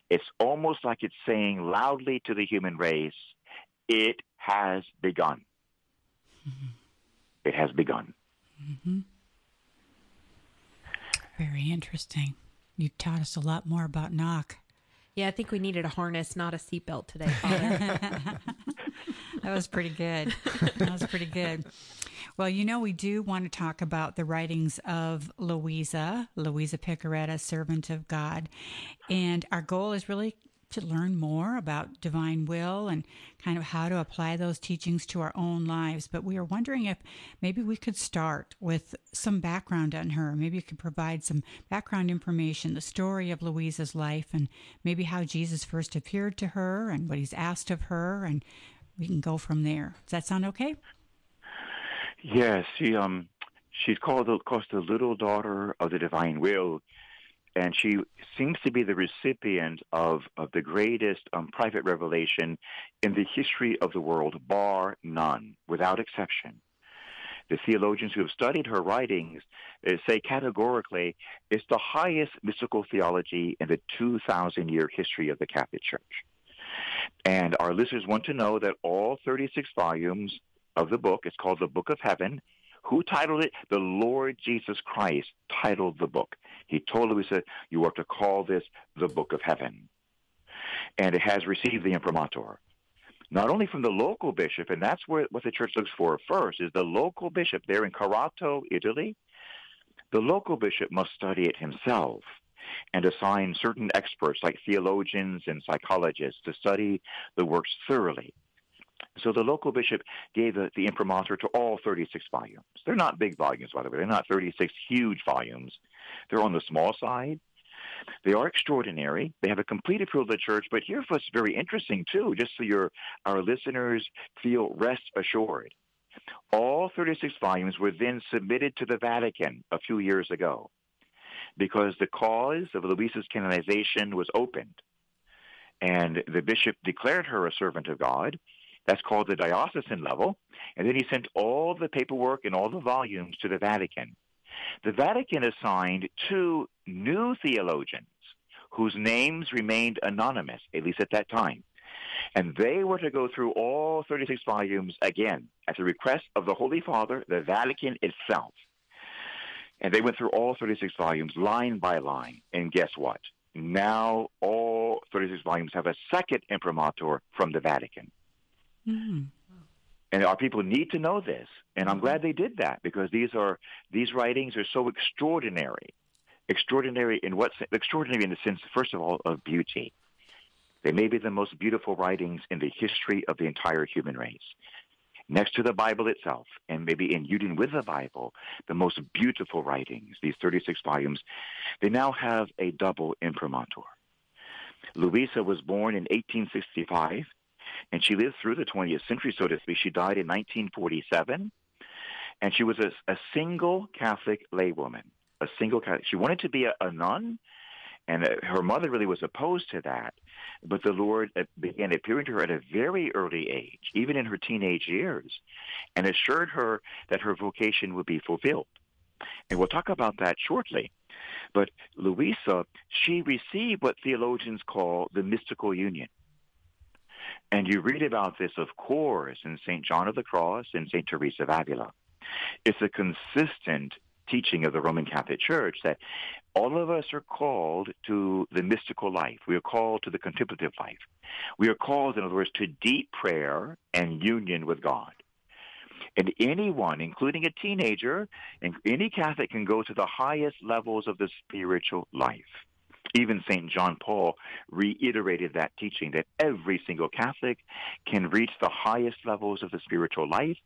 Speaker 2: It's almost like it's saying loudly to the human race, it has begun. Mm-hmm. It has begun.
Speaker 3: Mm-hmm. Very interesting. You taught us a lot more about Knock.
Speaker 1: Yeah, I think we needed a harness, not a seatbelt today,
Speaker 3: that was pretty good. That was pretty good. Well, you know, we do want to talk about the writings of Luisa, Luisa Piccarreta, servant of God. And our goal is really to learn more about divine will and kind of how to apply those teachings to our own lives. But we are wondering if maybe we could start with some background on her. Maybe you could provide some background information, the story of Luisa's life, and maybe how Jesus first appeared to her and what he's asked of her, and we can go from there. Does that sound okay?
Speaker 2: Yes, she um she's called of course the little daughter of the divine will and she seems to be the recipient of, of the greatest um, private revelation in the history of the world, bar none, without exception. The theologians who have studied her writings uh, say categorically it's the highest mystical theology in the 2,000 year history of the Catholic Church. And our listeners want to know that all 36 volumes of the book, it's called the Book of Heaven. Who titled it? The Lord Jesus Christ titled the book. He told Luisa, you are to call this the Book of Heaven. And it has received the imprimatur. Not only from the local bishop, and that's where, what the church looks for first, is the local bishop there in Corato, Italy. The local bishop must study it himself and assign certain experts like theologians and psychologists to study the works thoroughly. So the local bishop gave the, the imprimatur to all 36 volumes. They're not big volumes, by the way. They're not 36 huge volumes. They're on the small side. They are extraordinary. They have a complete approval of the church. But here's what's very interesting too, just so your our listeners feel rest assured. All 36 volumes were then submitted to the Vatican a few years ago because the cause of Luisa's canonization was opened. And the bishop declared her a servant of God. That's called the diocesan level. And then he sent all the paperwork and all the volumes to the Vatican. The Vatican assigned two new theologians whose names remained anonymous, at least at that time. And they were to go through all 36 volumes again at the request of the Holy Father, the Vatican itself. And they went through all 36 volumes line by line. And guess what? Now all 36 volumes have a second imprimatur from the Vatican.
Speaker 3: Mm.
Speaker 2: And our people need to know this, and I'm glad they did that because these are these writings are so extraordinary, extraordinary in what extraordinary in the sense, first of all, of beauty. They may be the most beautiful writings in the history of the entire human race. Next to the Bible itself, and maybe in union with the Bible, the most beautiful writings, these 36 volumes, they now have a double imprimatur. Luisa was born in 1865, and she lived through the 20th century, so to speak. She died in 1947, and she was a, a single Catholic laywoman. A single Catholic. She wanted to be a, a nun, and uh, her mother really was opposed to that. But the Lord uh, began appearing to her at a very early age, even in her teenage years, and assured her that her vocation would be fulfilled. And we'll talk about that shortly. But Luisa, she received what theologians call the mystical union. And you read about this, of course, in St. John of the Cross and St. Teresa of Avila. It's a consistent teaching of the Roman Catholic Church that all of us are called to the mystical life. We are called to the contemplative life. We are called, in other words, to deep prayer and union with God. And anyone, including a teenager, any Catholic can go to the highest levels of the spiritual life. Even St. John Paul reiterated that teaching that every single Catholic can reach the highest levels of the spiritual life.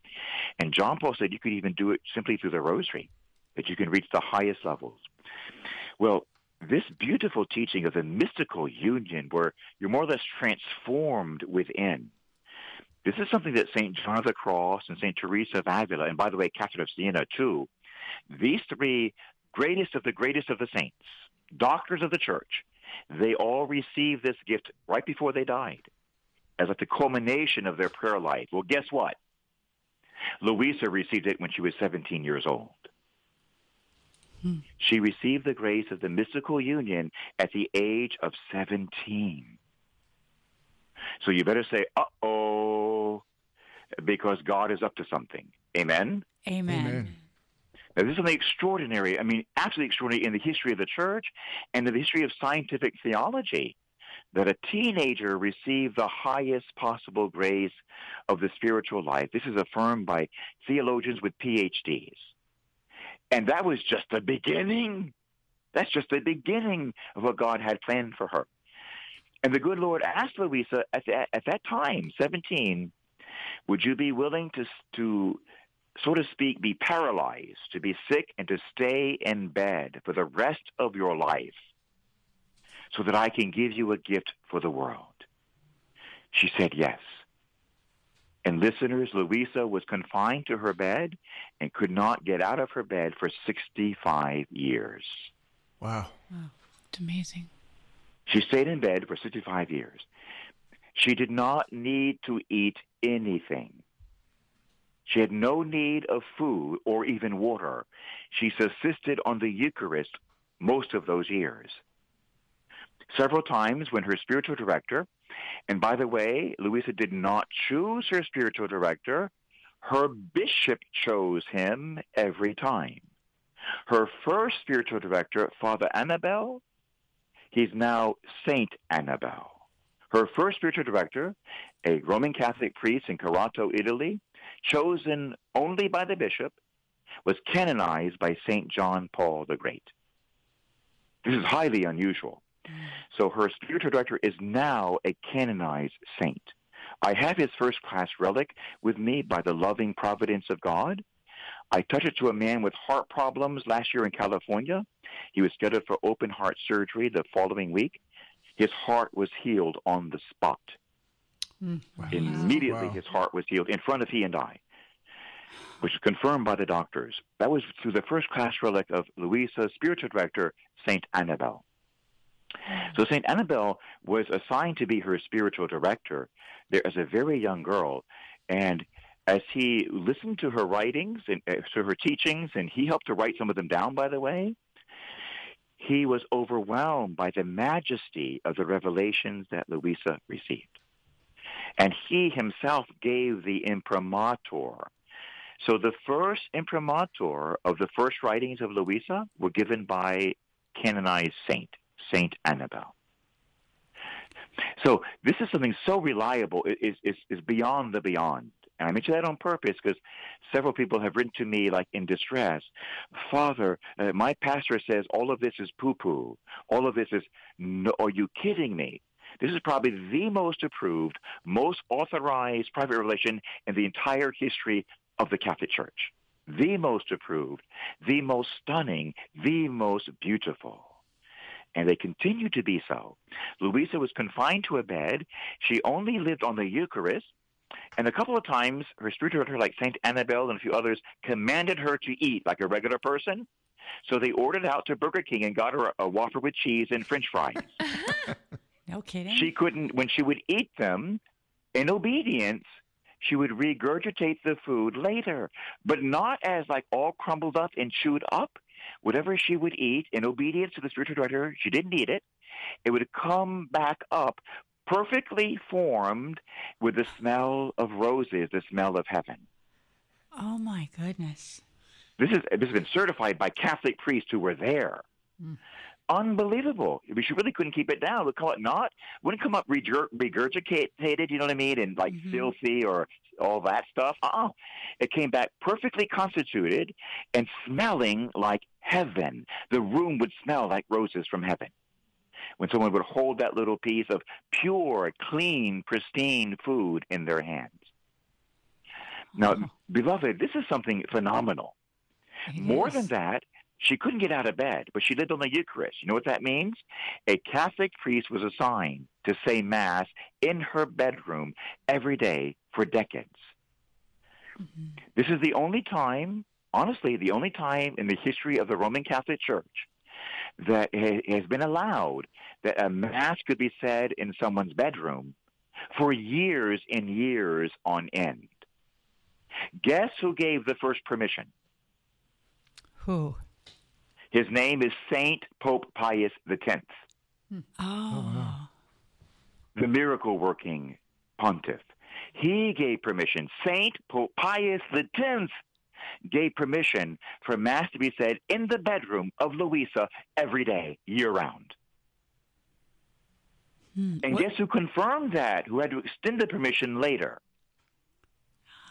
Speaker 2: And John Paul said you could even do it simply through the rosary, that you can reach the highest levels. Well, this beautiful teaching of the mystical union where you're more or less transformed within. This is something that St. John of the Cross and St. Teresa of Avila, and by the way, Catherine of Siena too, these three greatest of the greatest of the saints, doctors of the church, they all received this gift right before they died as like the culmination of their prayer life. Well, guess what? Luisa received it when she was 17 years old. Hmm. She received the grace of the mystical union at the age of 17. So you better say, uh oh, because God is up to something. Amen?
Speaker 3: Amen. Amen.
Speaker 2: Now, this is something extraordinary. I mean, absolutely extraordinary in the history of the church and in the history of scientific theology that a teenager received the highest possible grace of the spiritual life. This is affirmed by theologians with PhDs. And that was just the beginning. That's just the beginning of what God had planned for her. And the good Lord asked Luisa at, the, at that time, 17, would you be willing to, to, so to speak, be paralyzed, to be sick, and to stay in bed for the rest of your life so that I can give you a gift for the world? She said yes. And listeners, Luisa was confined to her bed and could not get out of her bed for 65 years.
Speaker 4: Wow.
Speaker 3: Wow. It's amazing.
Speaker 2: She stayed in bed for 65 years. She did not need to eat anything. She had no need of food or even water. She subsisted on the Eucharist most of those years. Several times when her spiritual director, and by the way, Luisa did not choose her spiritual director, her bishop chose him every time. Her first spiritual director, Father Annibal, He's now Saint Annibal. Her first spiritual director, a Roman Catholic priest in Corato, Italy, chosen only by the bishop, was canonized by St. John Paul the Great. This is highly unusual. So her spiritual director is now a canonized saint. I have his first class relic with me by the loving providence of God. I touched it to a man with heart problems last year in California. He was scheduled for open heart surgery the following week. His heart was healed on the spot. Mm. Wow. Immediately, wow. his heart was healed in front of he and I, which was confirmed by the doctors. That was through the first class relic of Luisa's spiritual director, Saint Annibal. So Saint Annibal was assigned to be her spiritual director there as a very young girl, and as he listened to her writings and uh, to her teachings, and he helped to write some of them down, by the way, he was overwhelmed by the majesty of the revelations that Luisa received. And he himself gave the imprimatur. So the first imprimatur of the first writings of Luisa were given by canonized saint, Saint Annibal. So this is something so reliable, it is is is beyond the beyond. And I mention that on purpose because several people have written to me like in distress. Father, uh, my pastor says all of this is poo-poo. All of this is, no, are you kidding me? This is probably the most approved, most authorized private relation in the entire history of the Catholic Church. The most approved, the most stunning, the most beautiful. And they continue to be so. Luisa was confined to a bed. She only lived on the Eucharist. And a couple of times, her spiritual director, like Saint Annibal and a few others, commanded her to eat like a regular person. So they ordered out to Burger King and got her a, a with cheese and French fries.
Speaker 3: no kidding.
Speaker 2: She couldn't, when she would eat them, in obedience, she would regurgitate the food later, but not as like all crumbled up and chewed up. Whatever she would eat, in obedience to the spiritual director, she didn't eat it. It would come back up perfectly formed with the smell of roses, the smell of heaven.
Speaker 3: Oh my goodness.
Speaker 2: This is this has been certified by Catholic priests who were there. Mm. Unbelievable. She really couldn't keep it down. We call it not wouldn't come up regurgitated, you know what I mean, and like mm-hmm. filthy or all that stuff. Uh-uh. It came back perfectly constituted and smelling like heaven. The room would smell like roses from heaven when someone would hold that little piece of pure, clean, pristine food in their hands. Now, oh. beloved, this is something phenomenal. More than that, she couldn't get out of bed, but she lived on the Eucharist. You know what that means? A Catholic priest was assigned to say Mass in her bedroom every day for decades. Mm-hmm. This is the only time, honestly, the only time in the history of the Roman Catholic Church that has been allowed that a mass could be said in someone's bedroom for years and years on end. Guess who gave the first permission?
Speaker 3: Who?
Speaker 2: His name is Saint Pope Pius X.
Speaker 3: Hmm. Oh.
Speaker 2: The miracle working pontiff. He gave permission. Saint Pope Pius X gave permission for Mass to be said in the bedroom of Luisa every day, year round. Hmm. And what? guess who confirmed that? Who had to extend the permission later?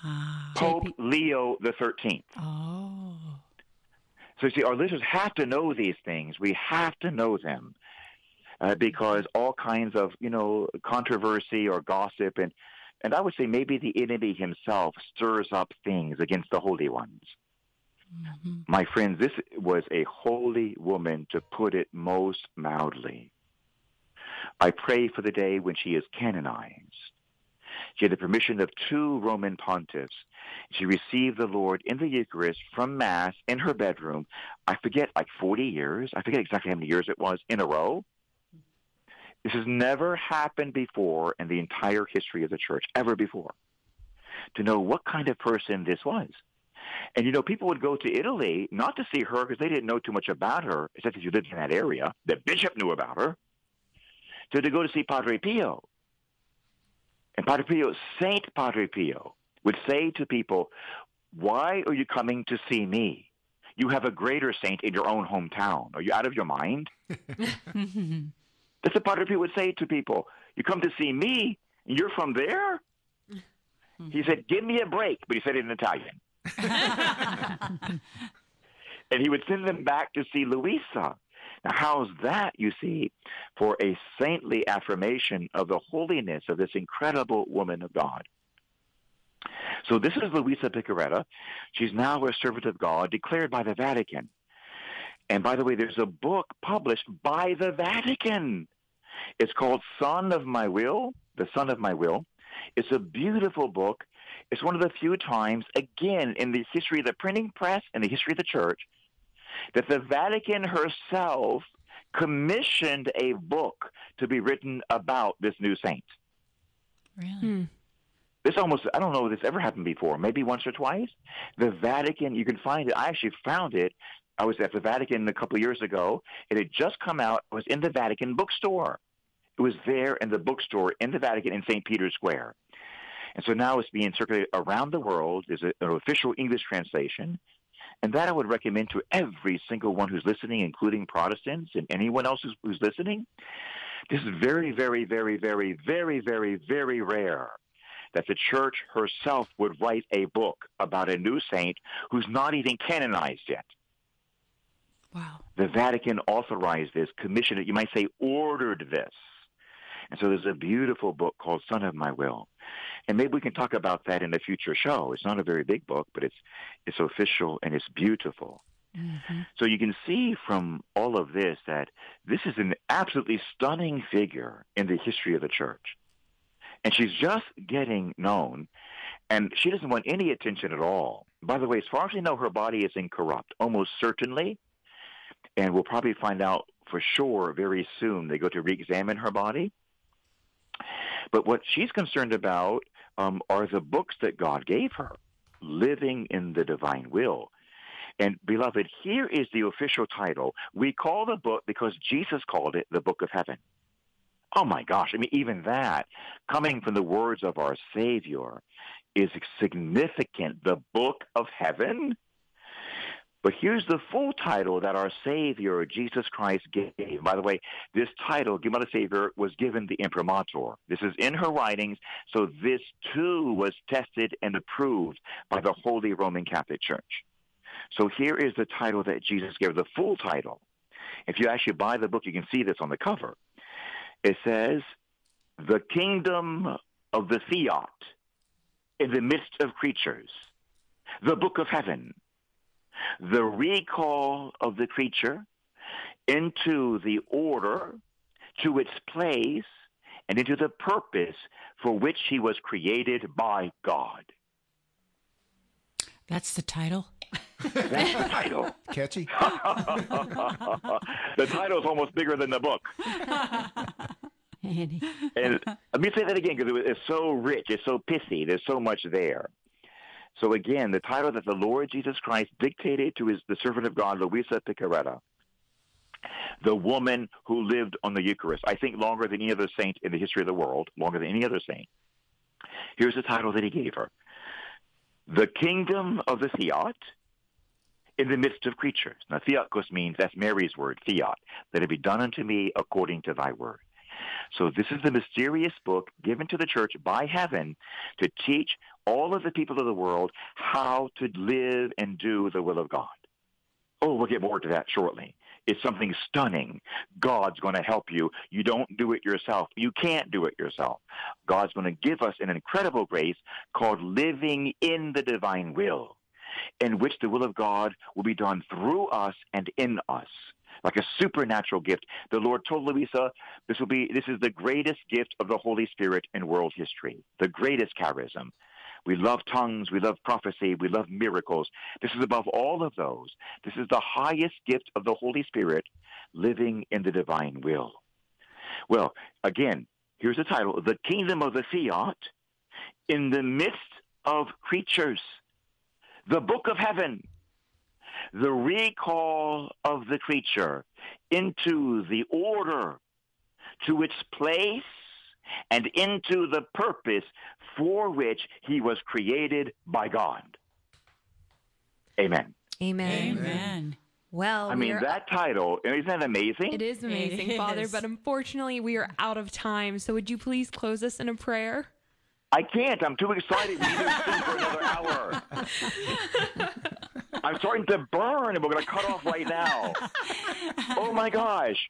Speaker 3: Uh,
Speaker 2: Pope JP. Leo the Thirteenth.
Speaker 3: Oh.
Speaker 2: So you see, our listeners have to know these things. We have to know them uh, because all kinds of you know controversy or gossip and and I would say maybe the enemy himself stirs up things against the holy ones. Mm-hmm. My friends, this was a holy woman, to put it most mildly. I pray for the day when she is canonized. She had the permission of two Roman pontiffs. She received the Lord in the Eucharist from Mass in her bedroom. I forget, like 40 years. I forget exactly how many years it was in a row. This has never happened before in the entire history of the church, ever before, to know what kind of person this was. And you know, people would go to Italy not to see her because they didn't know too much about her, except if you lived in that area. The bishop knew about her. So to go to see Padre Pio. And Padre Pio, Saint Padre Pio, would say to people, Why are you coming to see me? You have a greater saint in your own hometown. Are you out of your mind? That's what Padre Pio would say to people. You come to see me, and you're from there? He said, Give me a break, but he said it in Italian. and he would send them back to see Luisa. Now, how's that, you see, for a saintly affirmation of the holiness of this incredible woman of God? So this is Luisa Piccarreta. She's now a servant of God, declared by the Vatican. And by the way, there's a book published by the Vatican it's called Son of My Will, The Son of My Will. It's a beautiful book. It's one of the few times, again, in the history of the printing press and the history of the church, that the Vatican herself commissioned a book to be written about this new saint.
Speaker 3: Really? Hmm.
Speaker 2: This almost, I don't know if this ever happened before, maybe once or twice. The Vatican, you can find it. I actually found it. I was at the Vatican a couple of years ago. It had just come out. It was in the Vatican bookstore. It was there in the bookstore in the Vatican in St. Peter's Square. And so now it's being circulated around the world. There's an official English translation. And that I would recommend to every single one who's listening, including Protestants and anyone else who's, who's listening. This is very, very, very, very, very, very, very rare that the church herself would write a book about a new saint who's not even canonized yet.
Speaker 3: Wow.
Speaker 2: The Vatican authorized this, commissioned it, you might say ordered this. And so there's a beautiful book called Son of My Will. And maybe we can talk about that in a future show. It's not a very big book, but it's it's official and it's beautiful. Mm-hmm. So you can see from all of this that this is an absolutely stunning figure in the history of the church. And she's just getting known, and she doesn't want any attention at all. By the way, as far as we know, her body is incorrupt, almost certainly. And we'll probably find out for sure very soon. They go to re-examine her body. But what she's concerned about um, are the books that God gave her, living in the divine will. And beloved, here is the official title. We call the book because Jesus called it the Book of Heaven. Oh my gosh, I mean, even that, coming from the words of our Savior, is significant. The Book of Heaven? But here's the full title that our Savior, Jesus Christ, gave. By the way, this title, given the Savior, was given the imprimatur. This is in her writings, so this too was tested and approved by the Holy Roman Catholic Church. So here is the title that Jesus gave, the full title. If you actually buy the book, you can see this on the cover. It says, The Kingdom of the Fiat in the Midst of Creatures, the Book of Heaven, the recall of the creature into the order, to its place, and into the purpose for which he was created by God.
Speaker 3: That's the title?
Speaker 2: That's the title.
Speaker 4: Catchy.
Speaker 2: the title is almost bigger than the book.
Speaker 5: Andy.
Speaker 2: And let me say that again because it's so rich, it's so pithy. There's so much there. So again, the title that the Lord Jesus Christ dictated to his the servant of God, Luisa Piccarreta, the woman who lived on the Eucharist, I think longer than any other saint in the history of the world, longer than any other saint. Here's the title that he gave her. The kingdom of the fiat in the midst of creatures. Now, theotokos means, that's Mary's word, fiat, that it be done unto me according to thy word. So this is the mysterious book given to the church by heaven to teach all of the people of the world how to live and do the will of God. Oh, we'll get more to that shortly. It's something stunning. God's going to help you. You don't do it yourself. You can't do it yourself. God's going to give us an incredible grace called living in the divine will, in which the will of God will be done through us and in us like a supernatural gift. The Lord told Luisa, this will be, this is the greatest gift of the Holy Spirit in world history, the greatest charism. We love tongues. We love prophecy. We love miracles. This is above all of those. This is the highest gift of the Holy Spirit living in the divine will. Well, again, here's the title The Kingdom of the Fiat in the midst of creatures. The Book of Heaven the recall of the creature into the order to its place and into the purpose for which he was created by God. Amen.
Speaker 1: Amen.
Speaker 3: Amen.
Speaker 1: Well,
Speaker 2: I mean, that title, isn't that amazing?
Speaker 1: It is amazing,
Speaker 3: It
Speaker 1: Father,
Speaker 3: is.
Speaker 1: but unfortunately we are out of time. So would you please close us in a prayer?
Speaker 2: I can't. I'm too excited. We need to sing for another hour. I'm starting to burn, and we're going to cut off right now. Oh my gosh.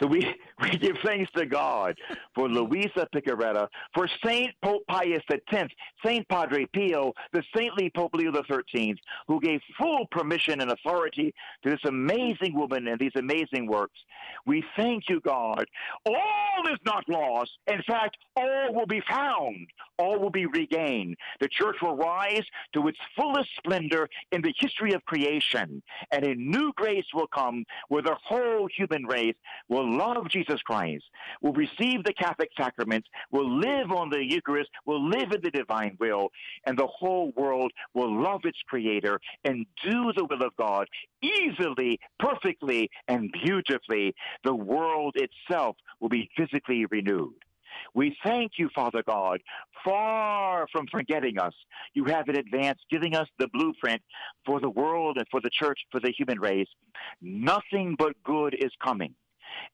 Speaker 2: So we, we give thanks to God for Luisa Piccarreta, for Saint Pope Pius X, Saint Padre Pio, the saintly Pope Leo XIII, who gave full permission and authority to this amazing woman and these amazing works. We thank you, God. All is not lost. In fact, all will be found. All will be regained. The church will rise to its fullest splendor in the history of creation, and a new grace will come where the whole human race will love Jesus Christ, will receive the Catholic sacraments, will live on the Eucharist, will live in the divine will, and the whole world will love its Creator and do the will of God easily, perfectly, and beautifully. The world itself will be physically renewed. We thank you, Father God, far from forgetting us. You have in advance giving us the blueprint for the world and for the church, for the human race. Nothing but good is coming.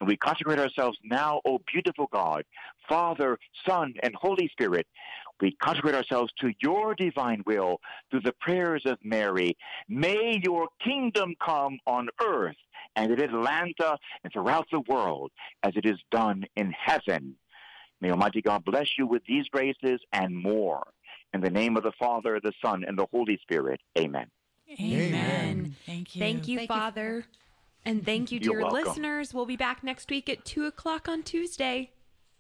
Speaker 2: And we consecrate ourselves now, O beautiful God, Father, Son, and Holy Spirit. We consecrate ourselves to your divine will through the prayers of Mary. May your kingdom come on earth and in Atlanta and throughout the world as it is done in heaven. May Almighty God bless you with these graces and more. In the name of the Father, the Son, and the Holy Spirit. Amen.
Speaker 3: Amen. Thank you.
Speaker 1: Thank you,
Speaker 5: Thank you,
Speaker 1: Father. And thank you, dear listeners. We'll be back next week at 2 o'clock on Tuesday.